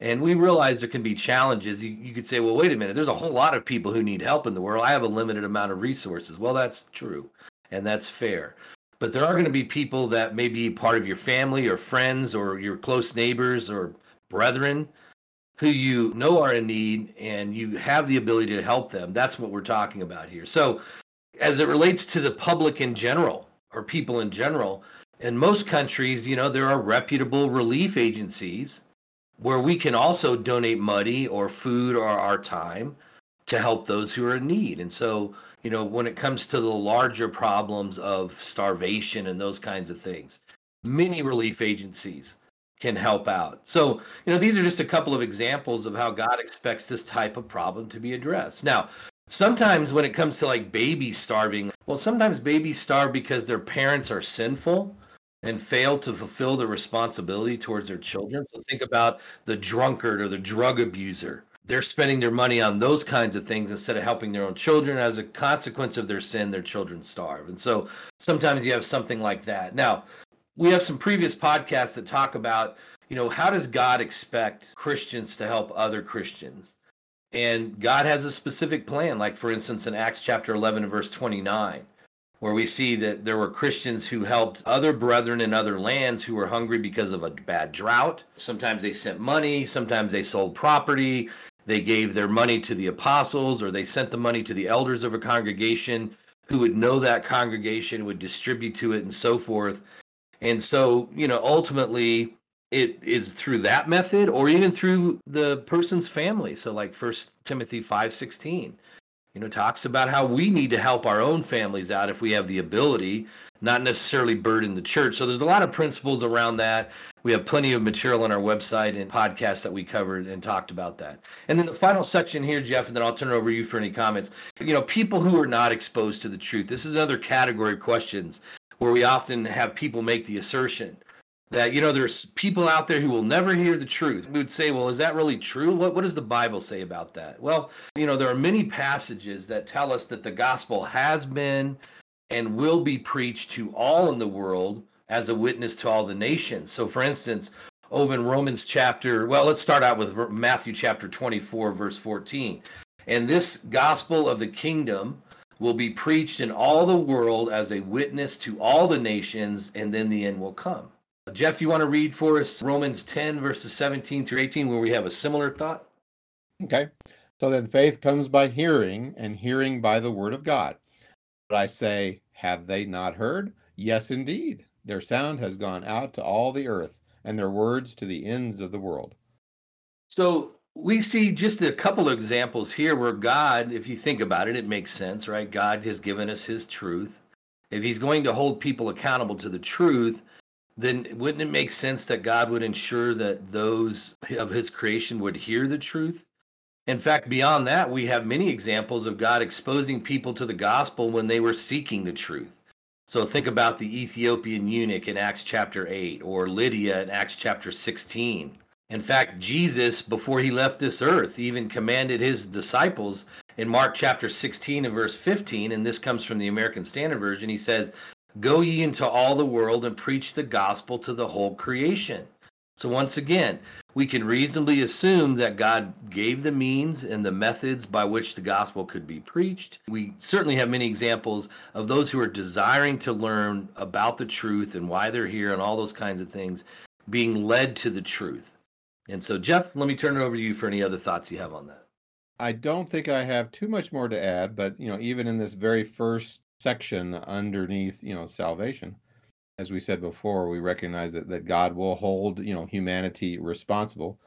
and we realize there can be challenges. You, you could say, well, wait a minute, there's a whole lot of people who need help in the world. I have a limited amount of resources. Well, that's true, and that's fair. But there are going to be people that may be part of your family or friends or your close neighbors or brethren who you know are in need and you have the ability to help them. That's what we're talking about here. So, as it relates to the public in general or people in general, in most countries, you know, there are reputable relief agencies where we can also donate money or food or our time to help those who are in need. And so, you know, when it comes to the larger problems of starvation and those kinds of things, many relief agencies can help out. So, you know, these are just a couple of examples of how God expects this type of problem to be addressed. Now, sometimes when it comes to like babies starving, well, sometimes babies starve because their parents are sinful and fail to fulfill the responsibility towards their children. So think about the drunkard or the drug abuser. They're spending their money on those kinds of things instead of helping their own children. As a consequence of their sin, their children starve. And so sometimes you have something like that. Now, we have some previous podcasts that talk about, you know, how does God expect Christians to help other Christians? And God has a specific plan, like for instance in Acts chapter 11 and verse 29 where we see that there were Christians who helped other brethren in other lands who were hungry because of a bad drought. Sometimes they sent money, sometimes they sold property, they gave their money to the apostles or they sent the money to the elders of a congregation who would know that congregation would distribute to it and so forth and so you know ultimately it is through that method or even through the person's family. So like first timothy 5 16 you know talks about how we need to help our own families out if we have the ability not necessarily burden the church. So there's a lot of principles around that. We have plenty of material on our website and podcasts that we covered and talked about that. And then the final section here jeff and then i'll turn it over to you for any comments. You know people who are not exposed to the truth. This is another category of questions where we often have people make the assertion that you know there's people out there who will never hear the truth. We would say well is that really true? What, what does the bible say about that? Well you know there are many passages that tell us that the gospel has been and will be preached to all in the world as a witness to all the nations. So for instance over in romans chapter well let's start out with matthew chapter 24 verse 14 and this gospel of the kingdom will be preached in all the world as a witness to all the nations and then the end will come Jeff, you want to read for us Romans 10, verses 17 through 18, where we have a similar thought? Okay. So then faith comes by hearing, and hearing by the word of God. But I say, have they not heard? Yes, indeed. Their sound has gone out to all the earth, and their words to the ends of the world. So we see just a couple of examples here where God, if you think about it, it makes sense, right? God has given us his truth. If he's going to hold people accountable to the truth, then wouldn't it make sense that God would ensure that those of his creation would hear the truth? In fact, beyond that, we have many examples of God exposing people to the gospel when they were seeking the truth. So think about the Ethiopian eunuch in Acts chapter 8 or Lydia in Acts chapter 16. In fact, Jesus, before he left this earth, even commanded his disciples in Mark chapter 16 and verse 15, and this comes from the American Standard Version. He says, Go ye into all the world and preach the gospel to the whole creation. So, once again, we can reasonably assume that God gave the means and the methods by which the gospel could be preached. We certainly have many examples of those who are desiring to learn about the truth and why they're here and all those kinds of things being led to the truth. And so, Jeff, let me turn it over to you for any other thoughts you have on that. I don't think I have too much more to add, but you know, even in this very first section underneath, you know, salvation. As we said before, we recognize that, that God will hold, you know, humanity responsible.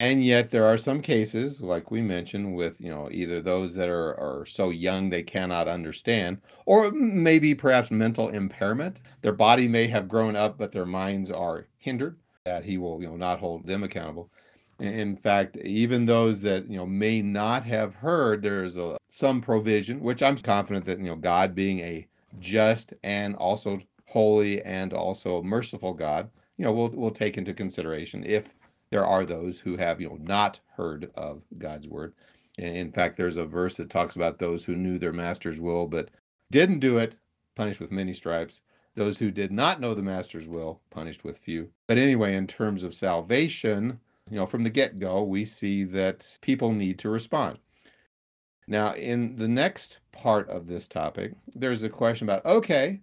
And yet there are some cases, like we mentioned, with, you know, either those that are, are so young they cannot understand, or maybe perhaps mental impairment. Their body may have grown up, but their minds are hindered, that he will, you know, not hold them accountable. In fact, even those that you know may not have heard, there's a, some provision, which I'm confident that you know God being a just and also holy and also merciful God, you know, will will take into consideration if there are those who have you know not heard of God's word. In fact, there's a verse that talks about those who knew their master's will but didn't do it, punished with many stripes. Those who did not know the master's will, punished with few. But anyway, in terms of salvation, you know, from the get go, we see that people need to respond. Now, in the next part of this topic, there's a question about okay,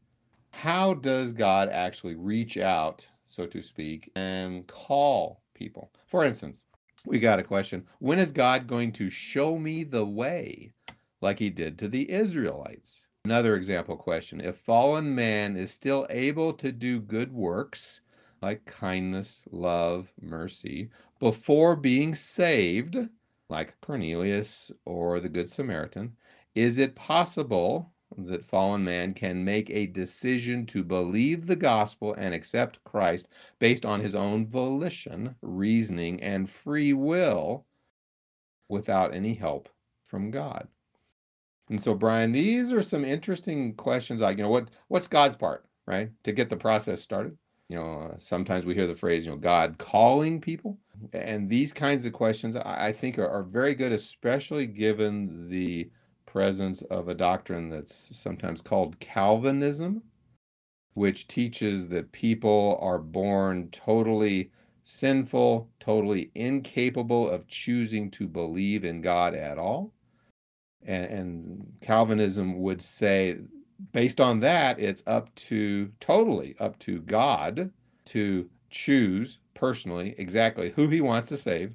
how does God actually reach out, so to speak, and call people? For instance, we got a question when is God going to show me the way like he did to the Israelites? Another example question if fallen man is still able to do good works, like kindness, love, mercy, before being saved, like Cornelius or the Good Samaritan, is it possible that fallen man can make a decision to believe the gospel and accept Christ based on his own volition, reasoning, and free will without any help from God? And so, Brian, these are some interesting questions like, you know, what what's God's part, right? To get the process started. You know, uh, sometimes we hear the phrase, you know, God calling people. And these kinds of questions I, I think are, are very good, especially given the presence of a doctrine that's sometimes called Calvinism, which teaches that people are born totally sinful, totally incapable of choosing to believe in God at all. And, and, Calvinism would say based on that, it's up to totally up to God to choose personally exactly who he wants to save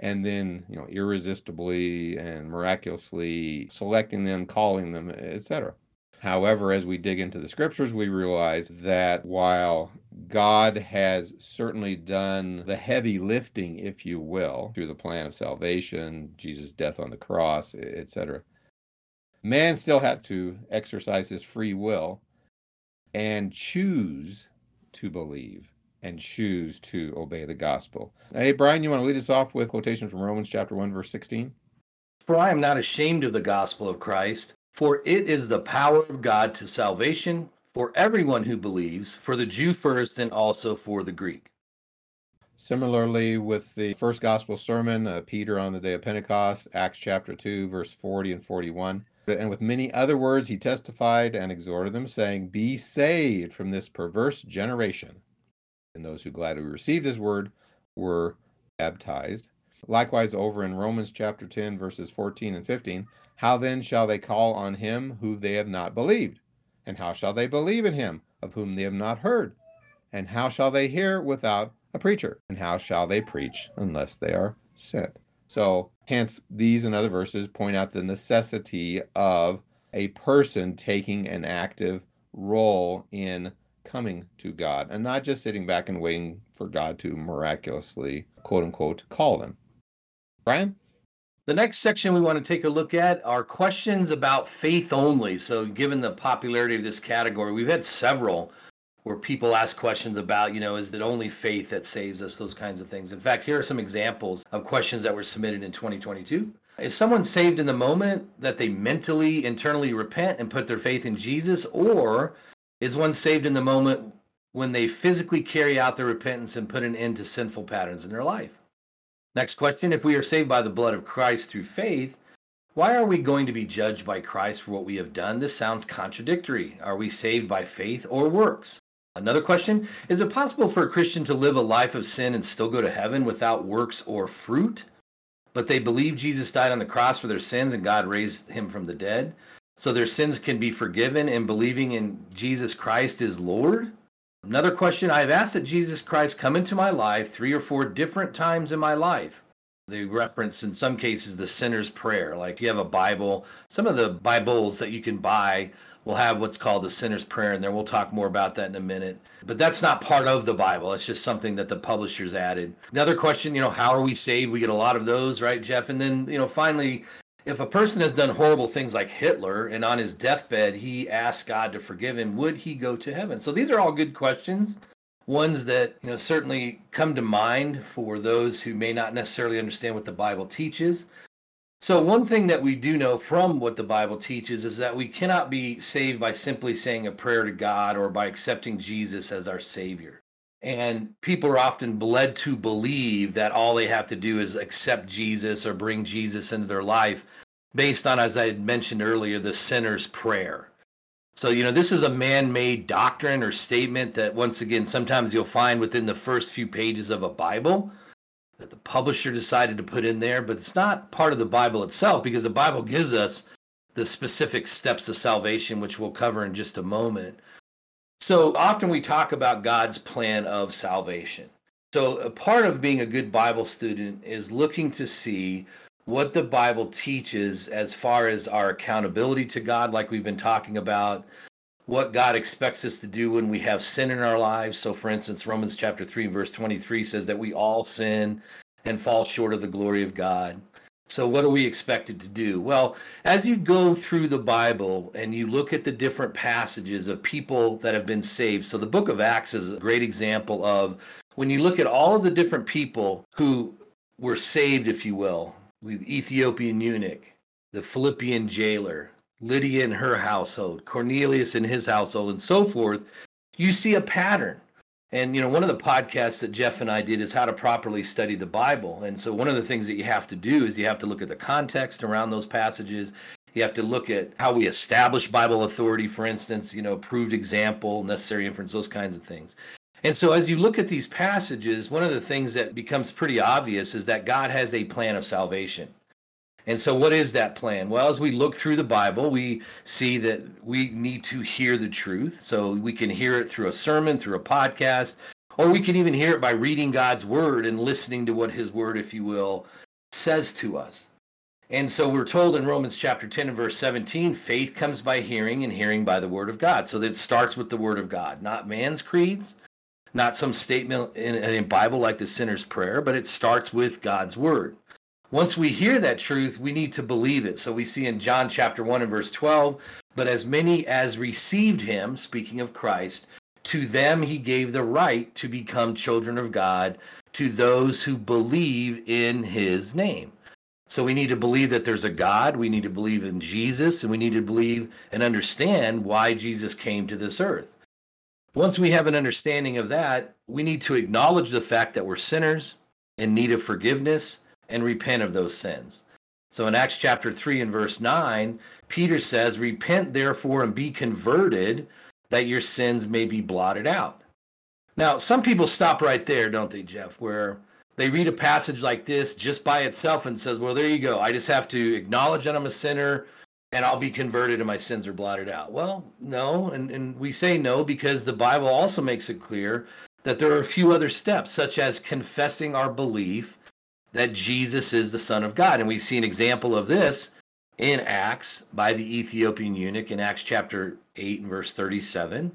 and then you know irresistibly and miraculously selecting them calling them etc however as we dig into the scriptures we realize that while god has certainly done the heavy lifting if you will through the plan of salvation jesus death on the cross etc man still has to exercise his free will and choose to believe and choose to obey the gospel. Hey, Brian, you want to lead us off with quotation from Romans chapter 1, verse 16? For I am not ashamed of the gospel of Christ, for it is the power of God to salvation for everyone who believes, for the Jew first and also for the Greek. Similarly, with the first gospel sermon, uh, Peter on the day of Pentecost, Acts chapter 2, verse 40 and 41. And with many other words, he testified and exhorted them, saying, Be saved from this perverse generation and those who gladly received his word were baptized. Likewise, over in Romans chapter 10, verses 14 and 15, how then shall they call on him who they have not believed? And how shall they believe in him of whom they have not heard? And how shall they hear without a preacher? And how shall they preach unless they are sent? So, hence, these and other verses point out the necessity of a person taking an active role in coming to God and not just sitting back and waiting for God to miraculously, quote unquote, call them. Brian? The next section we want to take a look at are questions about faith only. So, given the popularity of this category, we've had several where people ask questions about, you know, is it only faith that saves us, those kinds of things. In fact, here are some examples of questions that were submitted in 2022. Is someone saved in the moment that they mentally, internally repent and put their faith in Jesus, or is one saved in the moment when they physically carry out their repentance and put an end to sinful patterns in their life. Next question If we are saved by the blood of Christ through faith, why are we going to be judged by Christ for what we have done? This sounds contradictory. Are we saved by faith or works? Another question Is it possible for a Christian to live a life of sin and still go to heaven without works or fruit? But they believe Jesus died on the cross for their sins and God raised him from the dead so their sins can be forgiven and believing in Jesus Christ is Lord? Another question I've asked that Jesus Christ come into my life three or four different times in my life. They reference in some cases the sinner's prayer. Like you have a Bible, some of the Bibles that you can buy will have what's called the sinner's prayer in there. We'll talk more about that in a minute. But that's not part of the Bible. It's just something that the publishers added. Another question, you know, how are we saved? We get a lot of those, right, Jeff? And then, you know, finally, if a person has done horrible things like Hitler and on his deathbed he asked God to forgive him, would he go to heaven? So these are all good questions, ones that you know certainly come to mind for those who may not necessarily understand what the Bible teaches. So one thing that we do know from what the Bible teaches is that we cannot be saved by simply saying a prayer to God or by accepting Jesus as our savior. And people are often bled to believe that all they have to do is accept Jesus or bring Jesus into their life based on, as I had mentioned earlier, the sinner's prayer. So, you know, this is a man made doctrine or statement that, once again, sometimes you'll find within the first few pages of a Bible that the publisher decided to put in there, but it's not part of the Bible itself because the Bible gives us the specific steps of salvation, which we'll cover in just a moment. So often we talk about God's plan of salvation. So a part of being a good Bible student is looking to see what the Bible teaches as far as our accountability to God, like we've been talking about, what God expects us to do when we have sin in our lives. So, for instance, Romans chapter 3, verse 23 says that we all sin and fall short of the glory of God. So, what are we expected to do? Well, as you go through the Bible and you look at the different passages of people that have been saved, so the book of Acts is a great example of when you look at all of the different people who were saved, if you will, with Ethiopian eunuch, the Philippian jailer, Lydia and her household, Cornelius and his household, and so forth, you see a pattern. And you know, one of the podcasts that Jeff and I did is how to properly study the Bible. And so one of the things that you have to do is you have to look at the context around those passages. You have to look at how we establish Bible authority, for instance, you know, proved example, necessary inference, those kinds of things. And so as you look at these passages, one of the things that becomes pretty obvious is that God has a plan of salvation. And so, what is that plan? Well, as we look through the Bible, we see that we need to hear the truth. So, we can hear it through a sermon, through a podcast, or we can even hear it by reading God's word and listening to what his word, if you will, says to us. And so we're told in Romans chapter 10 and verse 17, faith comes by hearing and hearing by the word of God. So that starts with the word of God, not man's creeds, not some statement in a Bible like the sinner's prayer, but it starts with God's word. Once we hear that truth, we need to believe it. So we see in John chapter 1 and verse 12, but as many as received him, speaking of Christ, to them he gave the right to become children of God, to those who believe in his name. So we need to believe that there's a God, we need to believe in Jesus, and we need to believe and understand why Jesus came to this earth. Once we have an understanding of that, we need to acknowledge the fact that we're sinners in need of forgiveness and repent of those sins. So in Acts chapter 3 and verse 9, Peter says, Repent therefore and be converted, that your sins may be blotted out. Now, some people stop right there, don't they, Jeff, where they read a passage like this just by itself and says, Well, there you go. I just have to acknowledge that I'm a sinner and I'll be converted and my sins are blotted out. Well, no. And, and we say no because the Bible also makes it clear that there are a few other steps, such as confessing our belief that Jesus is the Son of God. And we see an example of this in Acts by the Ethiopian eunuch in Acts chapter 8 and verse 37.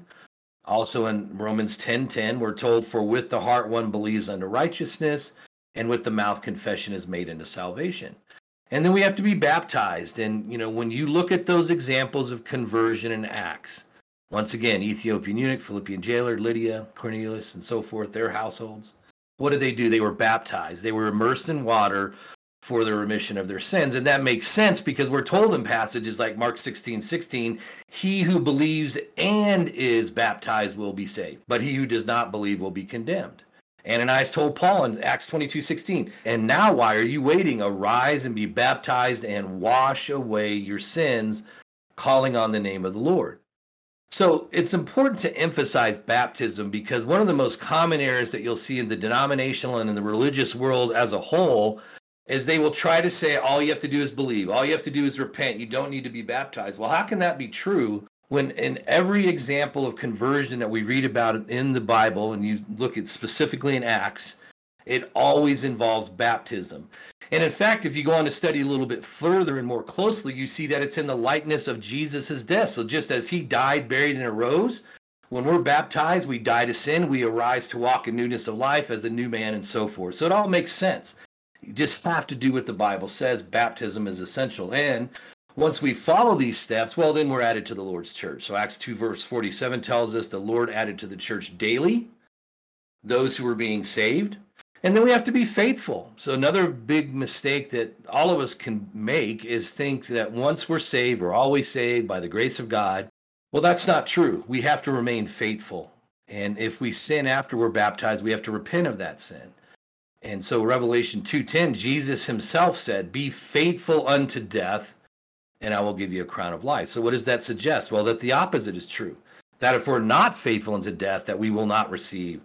Also in Romans 10:10, we're told, For with the heart one believes unto righteousness, and with the mouth confession is made unto salvation. And then we have to be baptized. And you know, when you look at those examples of conversion in Acts, once again, Ethiopian eunuch, Philippian jailer, Lydia, Cornelius, and so forth, their households what did they do? They were baptized. They were immersed in water for the remission of their sins. And that makes sense because we're told in passages like Mark 16, 16, he who believes and is baptized will be saved, but he who does not believe will be condemned. Ananias told Paul in Acts 22, 16, and now why are you waiting? Arise and be baptized and wash away your sins, calling on the name of the Lord. So it's important to emphasize baptism because one of the most common errors that you'll see in the denominational and in the religious world as a whole is they will try to say all you have to do is believe, all you have to do is repent, you don't need to be baptized. Well, how can that be true when in every example of conversion that we read about in the Bible and you look at specifically in Acts, it always involves baptism. And in fact, if you go on to study a little bit further and more closely, you see that it's in the likeness of Jesus' death. So just as he died, buried, and arose, when we're baptized, we die to sin, we arise to walk in newness of life as a new man, and so forth. So it all makes sense. You just have to do what the Bible says. Baptism is essential. And once we follow these steps, well, then we're added to the Lord's church. So Acts 2, verse 47 tells us the Lord added to the church daily those who were being saved. And then we have to be faithful. So another big mistake that all of us can make is think that once we're saved, we're always saved by the grace of God. Well, that's not true. We have to remain faithful. And if we sin after we're baptized, we have to repent of that sin. And so Revelation 2:10, Jesus himself said, "Be faithful unto death, and I will give you a crown of life." So what does that suggest? Well, that the opposite is true. That if we're not faithful unto death, that we will not receive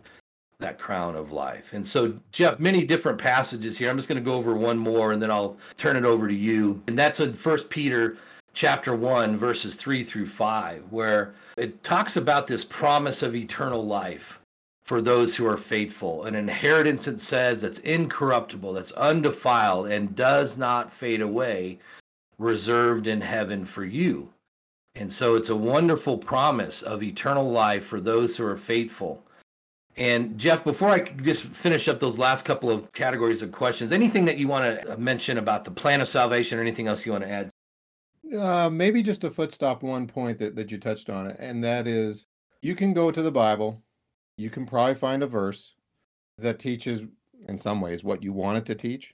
that crown of life. And so, Jeff, many different passages here. I'm just going to go over one more and then I'll turn it over to you. And that's in First Peter chapter 1 verses 3 through 5 where it talks about this promise of eternal life for those who are faithful an inheritance it says that's incorruptible that's undefiled and does not fade away reserved in heaven for you and so it's a wonderful promise of eternal life for those who are faithful and Jeff, before I just finish up those last couple of categories of questions, anything that you want to mention about the plan of salvation or anything else you want to add? Uh, maybe just a foot stop one point that, that you touched on it, and that is you can go to the Bible, you can probably find a verse that teaches in some ways what you want it to teach.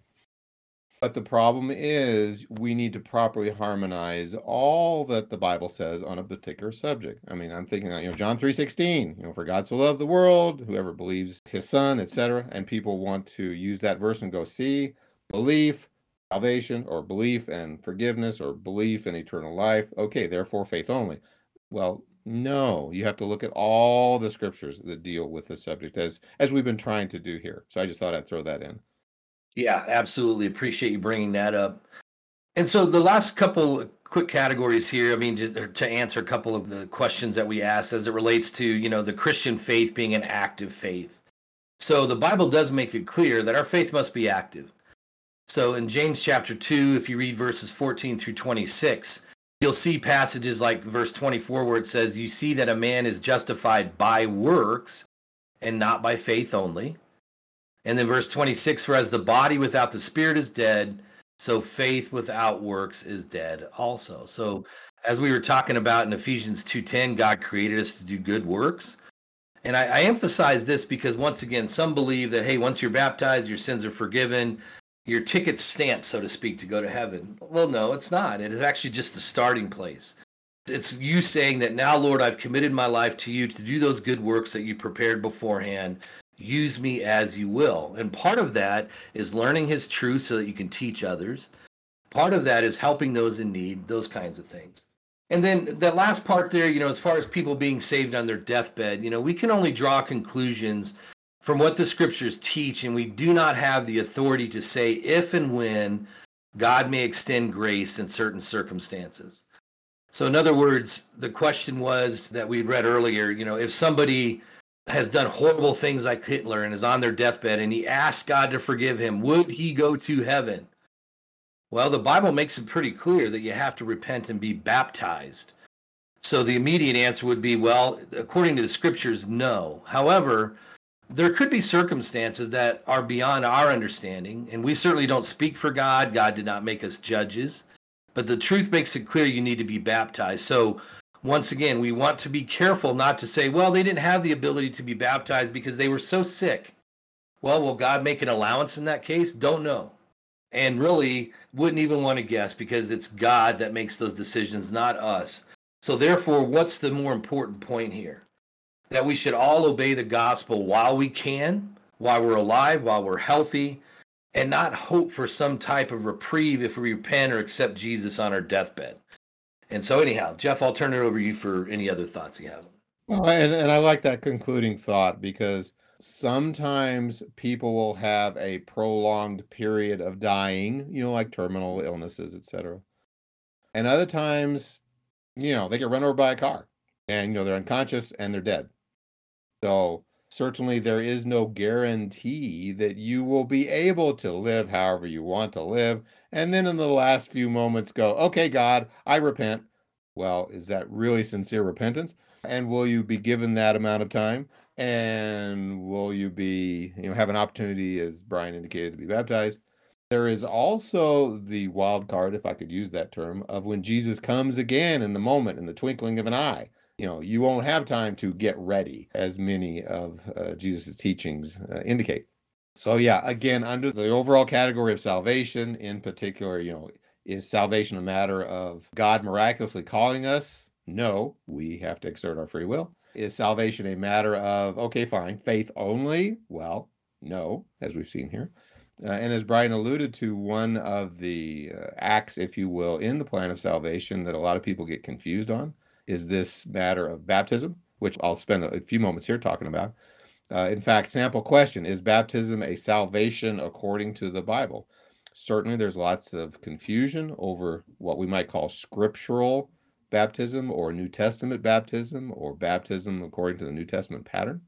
But the problem is we need to properly harmonize all that the Bible says on a particular subject. I mean, I'm thinking, you know, John 3:16, you know, for God so loved the world, whoever believes his son, etc. And people want to use that verse and go, see, belief, salvation, or belief and forgiveness, or belief and eternal life. Okay, therefore faith only. Well, no, you have to look at all the scriptures that deal with the subject as as we've been trying to do here. So I just thought I'd throw that in. Yeah, absolutely. Appreciate you bringing that up. And so the last couple quick categories here, I mean, just uh, to answer a couple of the questions that we asked as it relates to, you know, the Christian faith being an active faith. So the Bible does make it clear that our faith must be active. So in James chapter 2, if you read verses 14 through 26, you'll see passages like verse 24 where it says, You see that a man is justified by works and not by faith only. And then verse 26 For as the body without the spirit is dead, so faith without works is dead also. So as we were talking about in Ephesians 2:10, God created us to do good works. And I, I, emphasize this because once again, some believe that hey, once you're baptized, your sins are forgiven, your ticket's stamped, so to speak, to go to heaven. Well, no, it's not. It is actually just the starting place. It's you saying that now, Lord, I've committed my life to you to do those good works that you prepared beforehand. Use me as you will. And part of that is learning his truth so that you can teach others. Part of that is helping those in need, those kinds of things. And then that last part there, you know, as far as people being saved on their deathbed, you know, we can only draw conclusions from what the scriptures teach, and we do not have the authority to say if and when God may extend grace in certain circumstances. So, in other words, the question was that we read earlier, you know, if somebody has done horrible things like Hitler and is on their deathbed and he asks God to forgive him, would he go to heaven? Well, the Bible makes it pretty clear that you have to repent and be baptized. So the immediate answer would be, well, according to the scriptures, no. However, there could be circumstances that are beyond our understanding, and we certainly don't speak for God. God did not make us judges, but the truth makes it clear you need to be baptized. So, once again, we want to be careful not to say, well, they didn't have the ability to be baptized because they were so sick. Well, will God make an allowance in that case? Don't know and really wouldn't even want to guess because it's God that makes those decisions, not us. So, therefore, what's the more important point here? That we should all obey the gospel while we can, while we're alive, while we're healthy, and not hope for some type of reprieve if we repent or accept Jesus on our deathbed. And so, anyhow, Jeff, I'll turn it over to you for any other thoughts you have. Well, and, and I like that concluding thought because sometimes people will have a prolonged period of dying, you know, like terminal mm-hmm. illnesses, etc. And other times, you know, they get run over by a car and, you know, they're unconscious and they're dead. So certainly there is no guarantee that you will be able to live however you want to live. And then in the last few moments go, okay, God, I repent. Well, is that really sincere repentance? And will you be given that amount of time? And will you be, you know, have an opportunity, as Brian indicated, to be baptized? There is also the wild card, if I could use that term, of when Jesus comes again in the moment, in the twinkling of an eye. You know, you won't have time to get ready, as many of uh, Jesus' teachings uh, indicate. So, yeah, again, under the overall category of salvation, in particular, you know, is salvation a matter of God miraculously calling us? No, we have to exert our free will. Is salvation a matter of, okay, fine, faith only? Well, no, as we've seen here. Uh, and as Brian alluded to, one of the uh, acts, if you will, in the plan of salvation that a lot of people get confused on is this matter of baptism, which I'll spend a few moments here talking about. Uh, in fact, sample question Is baptism a salvation according to the Bible? Certainly, there's lots of confusion over what we might call scriptural baptism or New Testament baptism or baptism according to the New Testament pattern.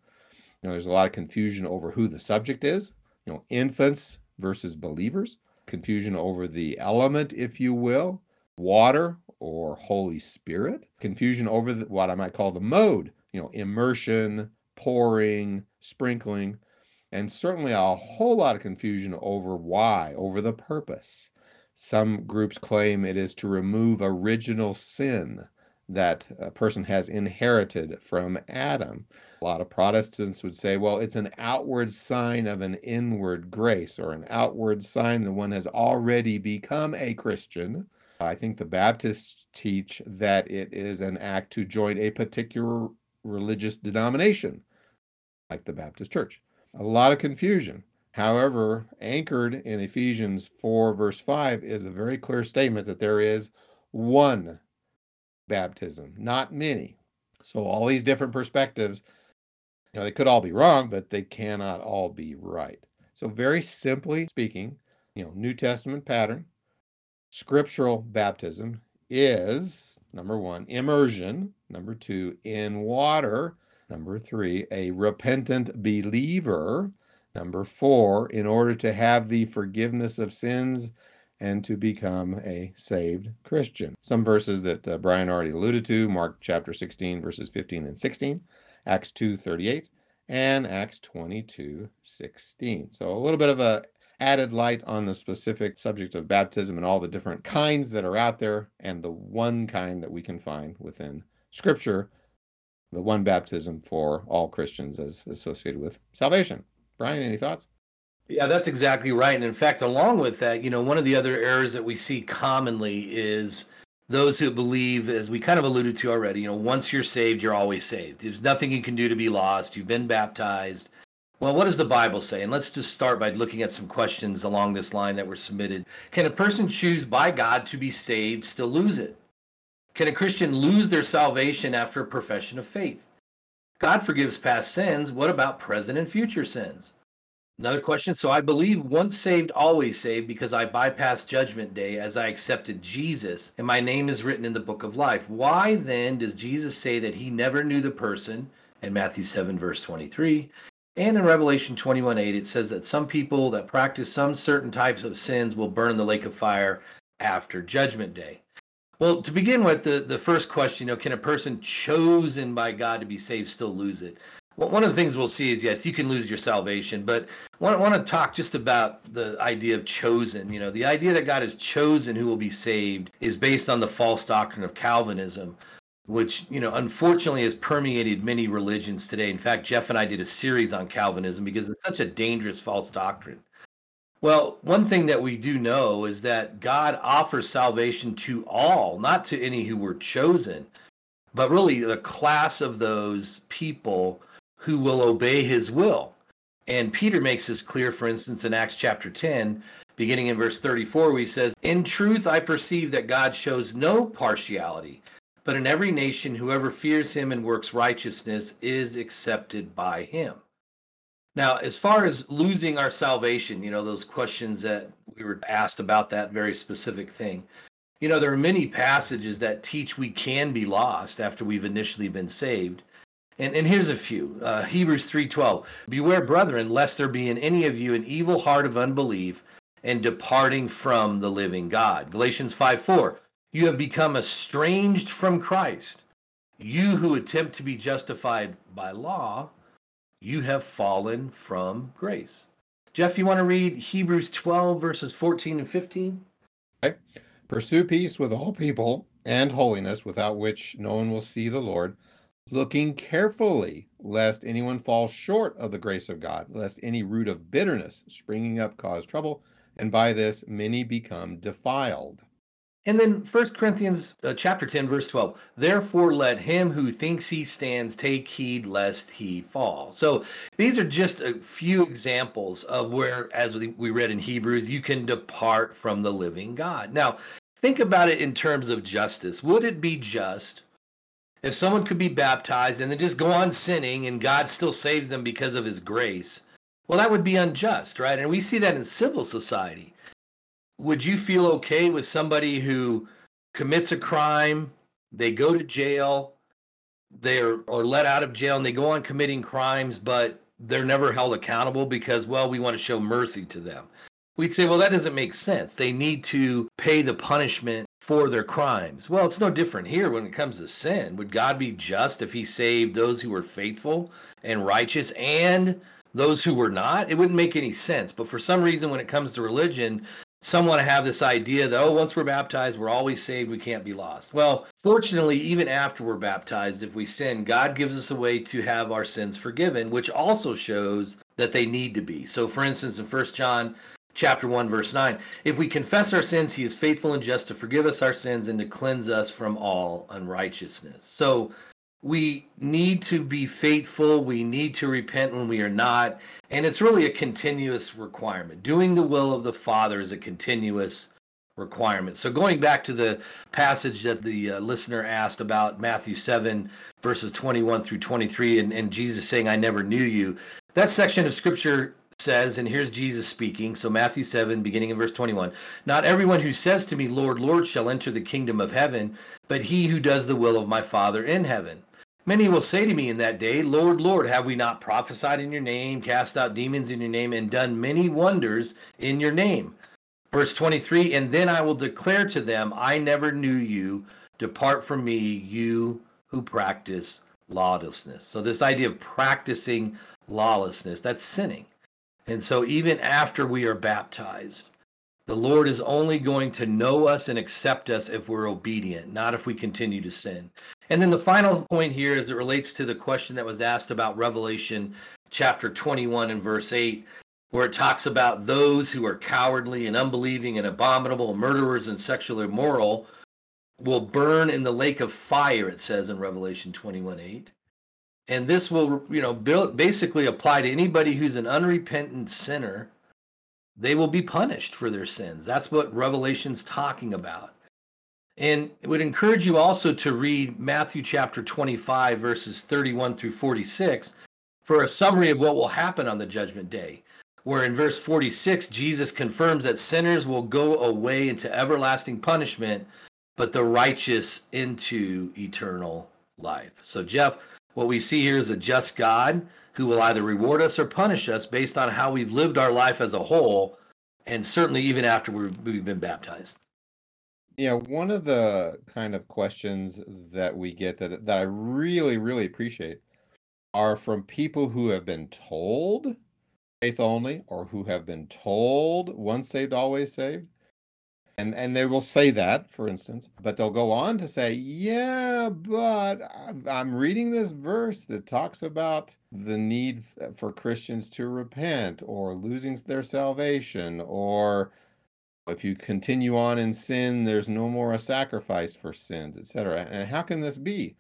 You know, there's a lot of confusion over who the subject is, you know, infants versus believers, confusion over the element, if you will, water or Holy Spirit, confusion over the, what I might call the mode, you know, immersion, pouring, sprinkling, and certainly a whole lot of confusion over why, over the purpose. Some groups claim it is to remove original sin that a person has inherited from Adam. A lot of Protestants would say, well, it's an outward sign of an inward grace or an outward sign that one has already become a Christian. I think the Baptists teach that it is an act to join a particular religious denomination, like the Baptist Church. A lot of confusion. However, anchored in Ephesians 4, verse 5, is a very clear statement that there is one baptism, not many. So, all these different perspectives, you know, they could all be wrong, but they cannot all be right. So, very simply speaking, you know, New Testament pattern, scriptural baptism is number one, immersion, number two, in water, number three, a repentant believer, Number four, in order to have the forgiveness of sins and to become a saved Christian. Some verses that uh, Brian already alluded to Mark chapter 16, verses 15 and 16, Acts 2 38, and Acts 22 16. So a little bit of a added light on the specific subject of baptism and all the different kinds that are out there, and the one kind that we can find within Scripture, the one baptism for all Christians as associated with salvation. Brian, any thoughts? Yeah, that's exactly right. And in fact, along with that, you know, one of the other errors that we see commonly is those who believe, as we kind of alluded to already, you know, once you're saved, you're always saved. There's nothing you can do to be lost. You've been baptized. Well, what does the Bible say? And let's just start by looking at some questions along this line that were submitted. Can a person choose by God to be saved, still lose it? Can a Christian lose their salvation after a profession of faith? God forgives past sins. What about present and future sins? Another question. So I believe once saved, always saved because I bypassed judgment day as I accepted Jesus and my name is written in the book of life. Why then does Jesus say that he never knew the person in Matthew 7, verse 23? And in Revelation 21 8, it says that some people that practice some certain types of sins will burn the lake of fire after judgment day. Well, to begin with, the, the first question, you know, can a person chosen by God to be saved still lose it? Well, one of the things we'll see is yes, you can lose your salvation, but I want, to talk just about the idea of chosen. You know, the idea that God has chosen who will be saved is based on the false doctrine of Calvinism, which, you know, unfortunately has permeated many religions today. In fact, Jeff and I did a series on Calvinism because it's such a dangerous false doctrine. Well, one thing that we do know is that God offers salvation to all, not to any who were chosen, but really the class of those people who will obey his will. And Peter makes this clear, for instance, in Acts chapter 10, beginning in verse 34, where he says, In truth, I perceive that God shows no partiality, but in every nation, whoever fears him and works righteousness is accepted by him. Now, as far as losing our salvation, you know, those questions that we were asked about that very specific thing, you know, there are many passages that teach we can be lost after we've initially been saved. And, and here's a few. Uh, Hebrews 3:12. Beware, brethren, lest there be in any of you an evil heart of unbelief and departing from the living God. Galatians 5:4. You have become estranged from Christ. You who attempt to be justified by law, you have fallen from grace. Jeff, you want to read Hebrews 12, verses 14 and 15? Okay. Pursue peace with all people and holiness, without which no one will see the Lord, looking carefully lest anyone fall short of the grace of God, lest any root of bitterness springing up cause trouble, and by this many become defiled. And then First Corinthians uh, chapter 10 verse 12. Therefore let him who thinks he stands take heed lest he fall. So these are just a few examples of where as we read in Hebrews you can depart from the living God. Now, think about it in terms of justice. Would it be just if someone could be baptized and then just go on sinning and God still saves them because of his grace? Well, that would be unjust, right? And we see that in civil society would you feel okay with somebody who commits a crime, they go to jail, they're or let out of jail and they go on committing crimes, but they're never held accountable because, well, we want to show mercy to them. We'd say, well, that doesn't make sense. They need to pay the punishment for their crimes. Well, it's no different here when it comes to sin. Would God be just if he saved those who were faithful and righteous and those who were not? It wouldn't make any sense. But for some reason, when it comes to religion, some want to have this idea that oh once we're baptized we're always saved we can't be lost. Well fortunately even after we're baptized if we sin god gives us a way to have our sins forgiven which also shows that they need to be. So for instance in First john chapter 1 verse 9 if we confess our sins he is faithful and just to forgive us our sins and to cleanse us from all unrighteousness. So we need to be faithful. We need to repent when we are not. And it's really a continuous requirement. Doing the will of the Father is a continuous requirement. So, going back to the passage that the uh, listener asked about Matthew 7, verses 21 through 23, and, and Jesus saying, I never knew you, that section of scripture says, and here's Jesus speaking. So, Matthew 7, beginning in verse 21 Not everyone who says to me, Lord, Lord, shall enter the kingdom of heaven, but he who does the will of my Father in heaven. Many will say to me in that day, Lord, Lord, have we not prophesied in your name, cast out demons in your name, and done many wonders in your name? Verse 23 And then I will declare to them, I never knew you. Depart from me, you who practice lawlessness. So, this idea of practicing lawlessness, that's sinning. And so, even after we are baptized, the Lord is only going to know us and accept us if we're obedient, not if we continue to sin. And then the final point here, as it relates to the question that was asked about Revelation chapter 21 and verse 8, where it talks about those who are cowardly and unbelieving and abominable, murderers and sexually immoral, will burn in the lake of fire, it says in Revelation 21 8. And this will, you know, basically apply to anybody who's an unrepentant sinner they will be punished for their sins. That's what Revelation's talking about. And would encourage you also to read Matthew chapter 25, verses 31 through 46, for a summary of what will happen on the judgment day. Where in verse 46, Jesus confirms that sinners will go away into everlasting punishment, but the righteous into eternal life. So, Jeff, what we see here is a just God who will either reward us or punish us based on how we've lived our life as a whole, and certainly even after we've been baptized. Yeah, one of the kind of questions that we get that that I really, really appreciate are from people who have been told faith only or who have been told once saved, always saved. And and they will say that for instance but they'll go on to say yeah but i'm reading this verse that talks about the need for christians to repent or losing their salvation or if you continue on in sin there's no more a sacrifice for sins etc and how can this be?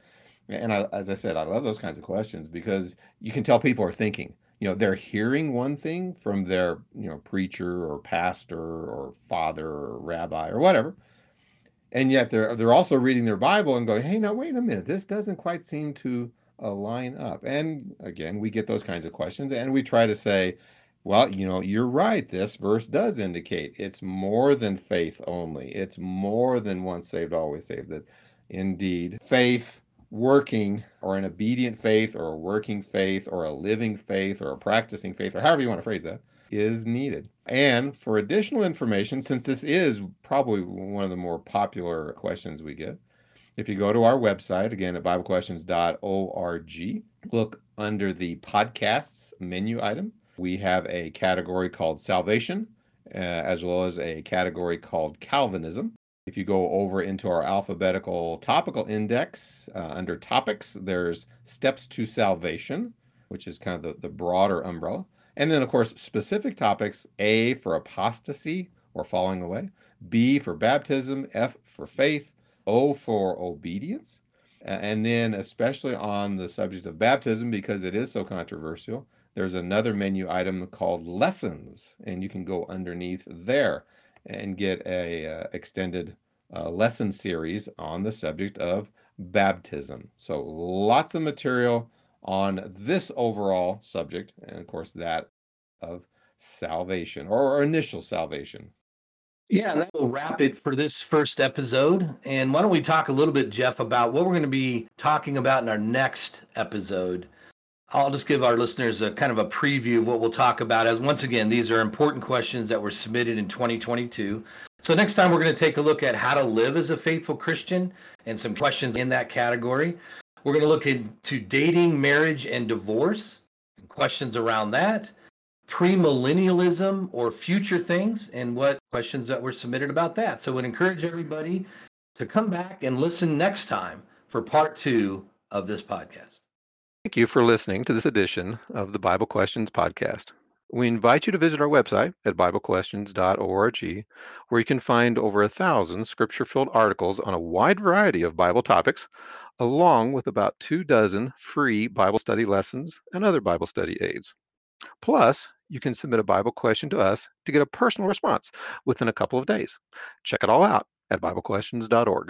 And I, as i said i love those kinds of questions because you can tell people are thinking. You know they're hearing one thing from their you know preacher or pastor or father or rabbi or whatever and yet they're they're also reading their bible and going hey now wait a minute. This doesn't quite seem to uh, line up. And again we get those kinds of questions and we try to say well you know you're right this verse does indicate it's more than faith only it's more than once saved always saved that indeed faith working or an obedient faith or a working faith or a living faith or a practicing faith or however you want to phrase that is needed. And for additional information, since this is probably one of the more popular questions we get, if you go to our website, again at BibleQuestions.org, look under the podcasts menu item. We have a category called salvation, uh, as well as a category called Calvinism. If you go over into our alphabetical topical index, uh, under topics, there's steps to salvation, which is kind of the, the broader umbrella. And then, of course, specific topics A for apostasy or falling away, B for baptism, F for faith, O for obedience. And then, especially on the subject of baptism, because it is so controversial, there's another menu item called lessons, and you can go underneath there and get a uh, extended uh, lesson series on the subject of baptism. So lots of material on this overall subject, and of course that of salvation or initial salvation. Yeah, that will wrap it for this first episode. And why don't we talk a little bit, Jeff, about what we're going to be talking about in our next episode? I'll just give our listeners a kind of a preview of what we'll talk about. As once again, these are important questions that were submitted in 2022. So next time we're going to take a look at how to live as a faithful Christian and some questions in that category. We're going to look into dating, marriage, and divorce, and questions around that, premillennialism or future things, and what questions that were submitted about that. So, I would encourage everybody to come back and listen next time for part two of this podcast. Thank you for listening to this edition of the Bible Questions Podcast. We invite you to visit our website at BibleQuestions.org, where you can find over a thousand scripture filled articles on a wide variety of Bible topics, along with about two dozen free Bible study lessons and other Bible study aids. Plus, you can submit a Bible question to us to get a personal response within a couple of days. Check it all out at BibleQuestions.org.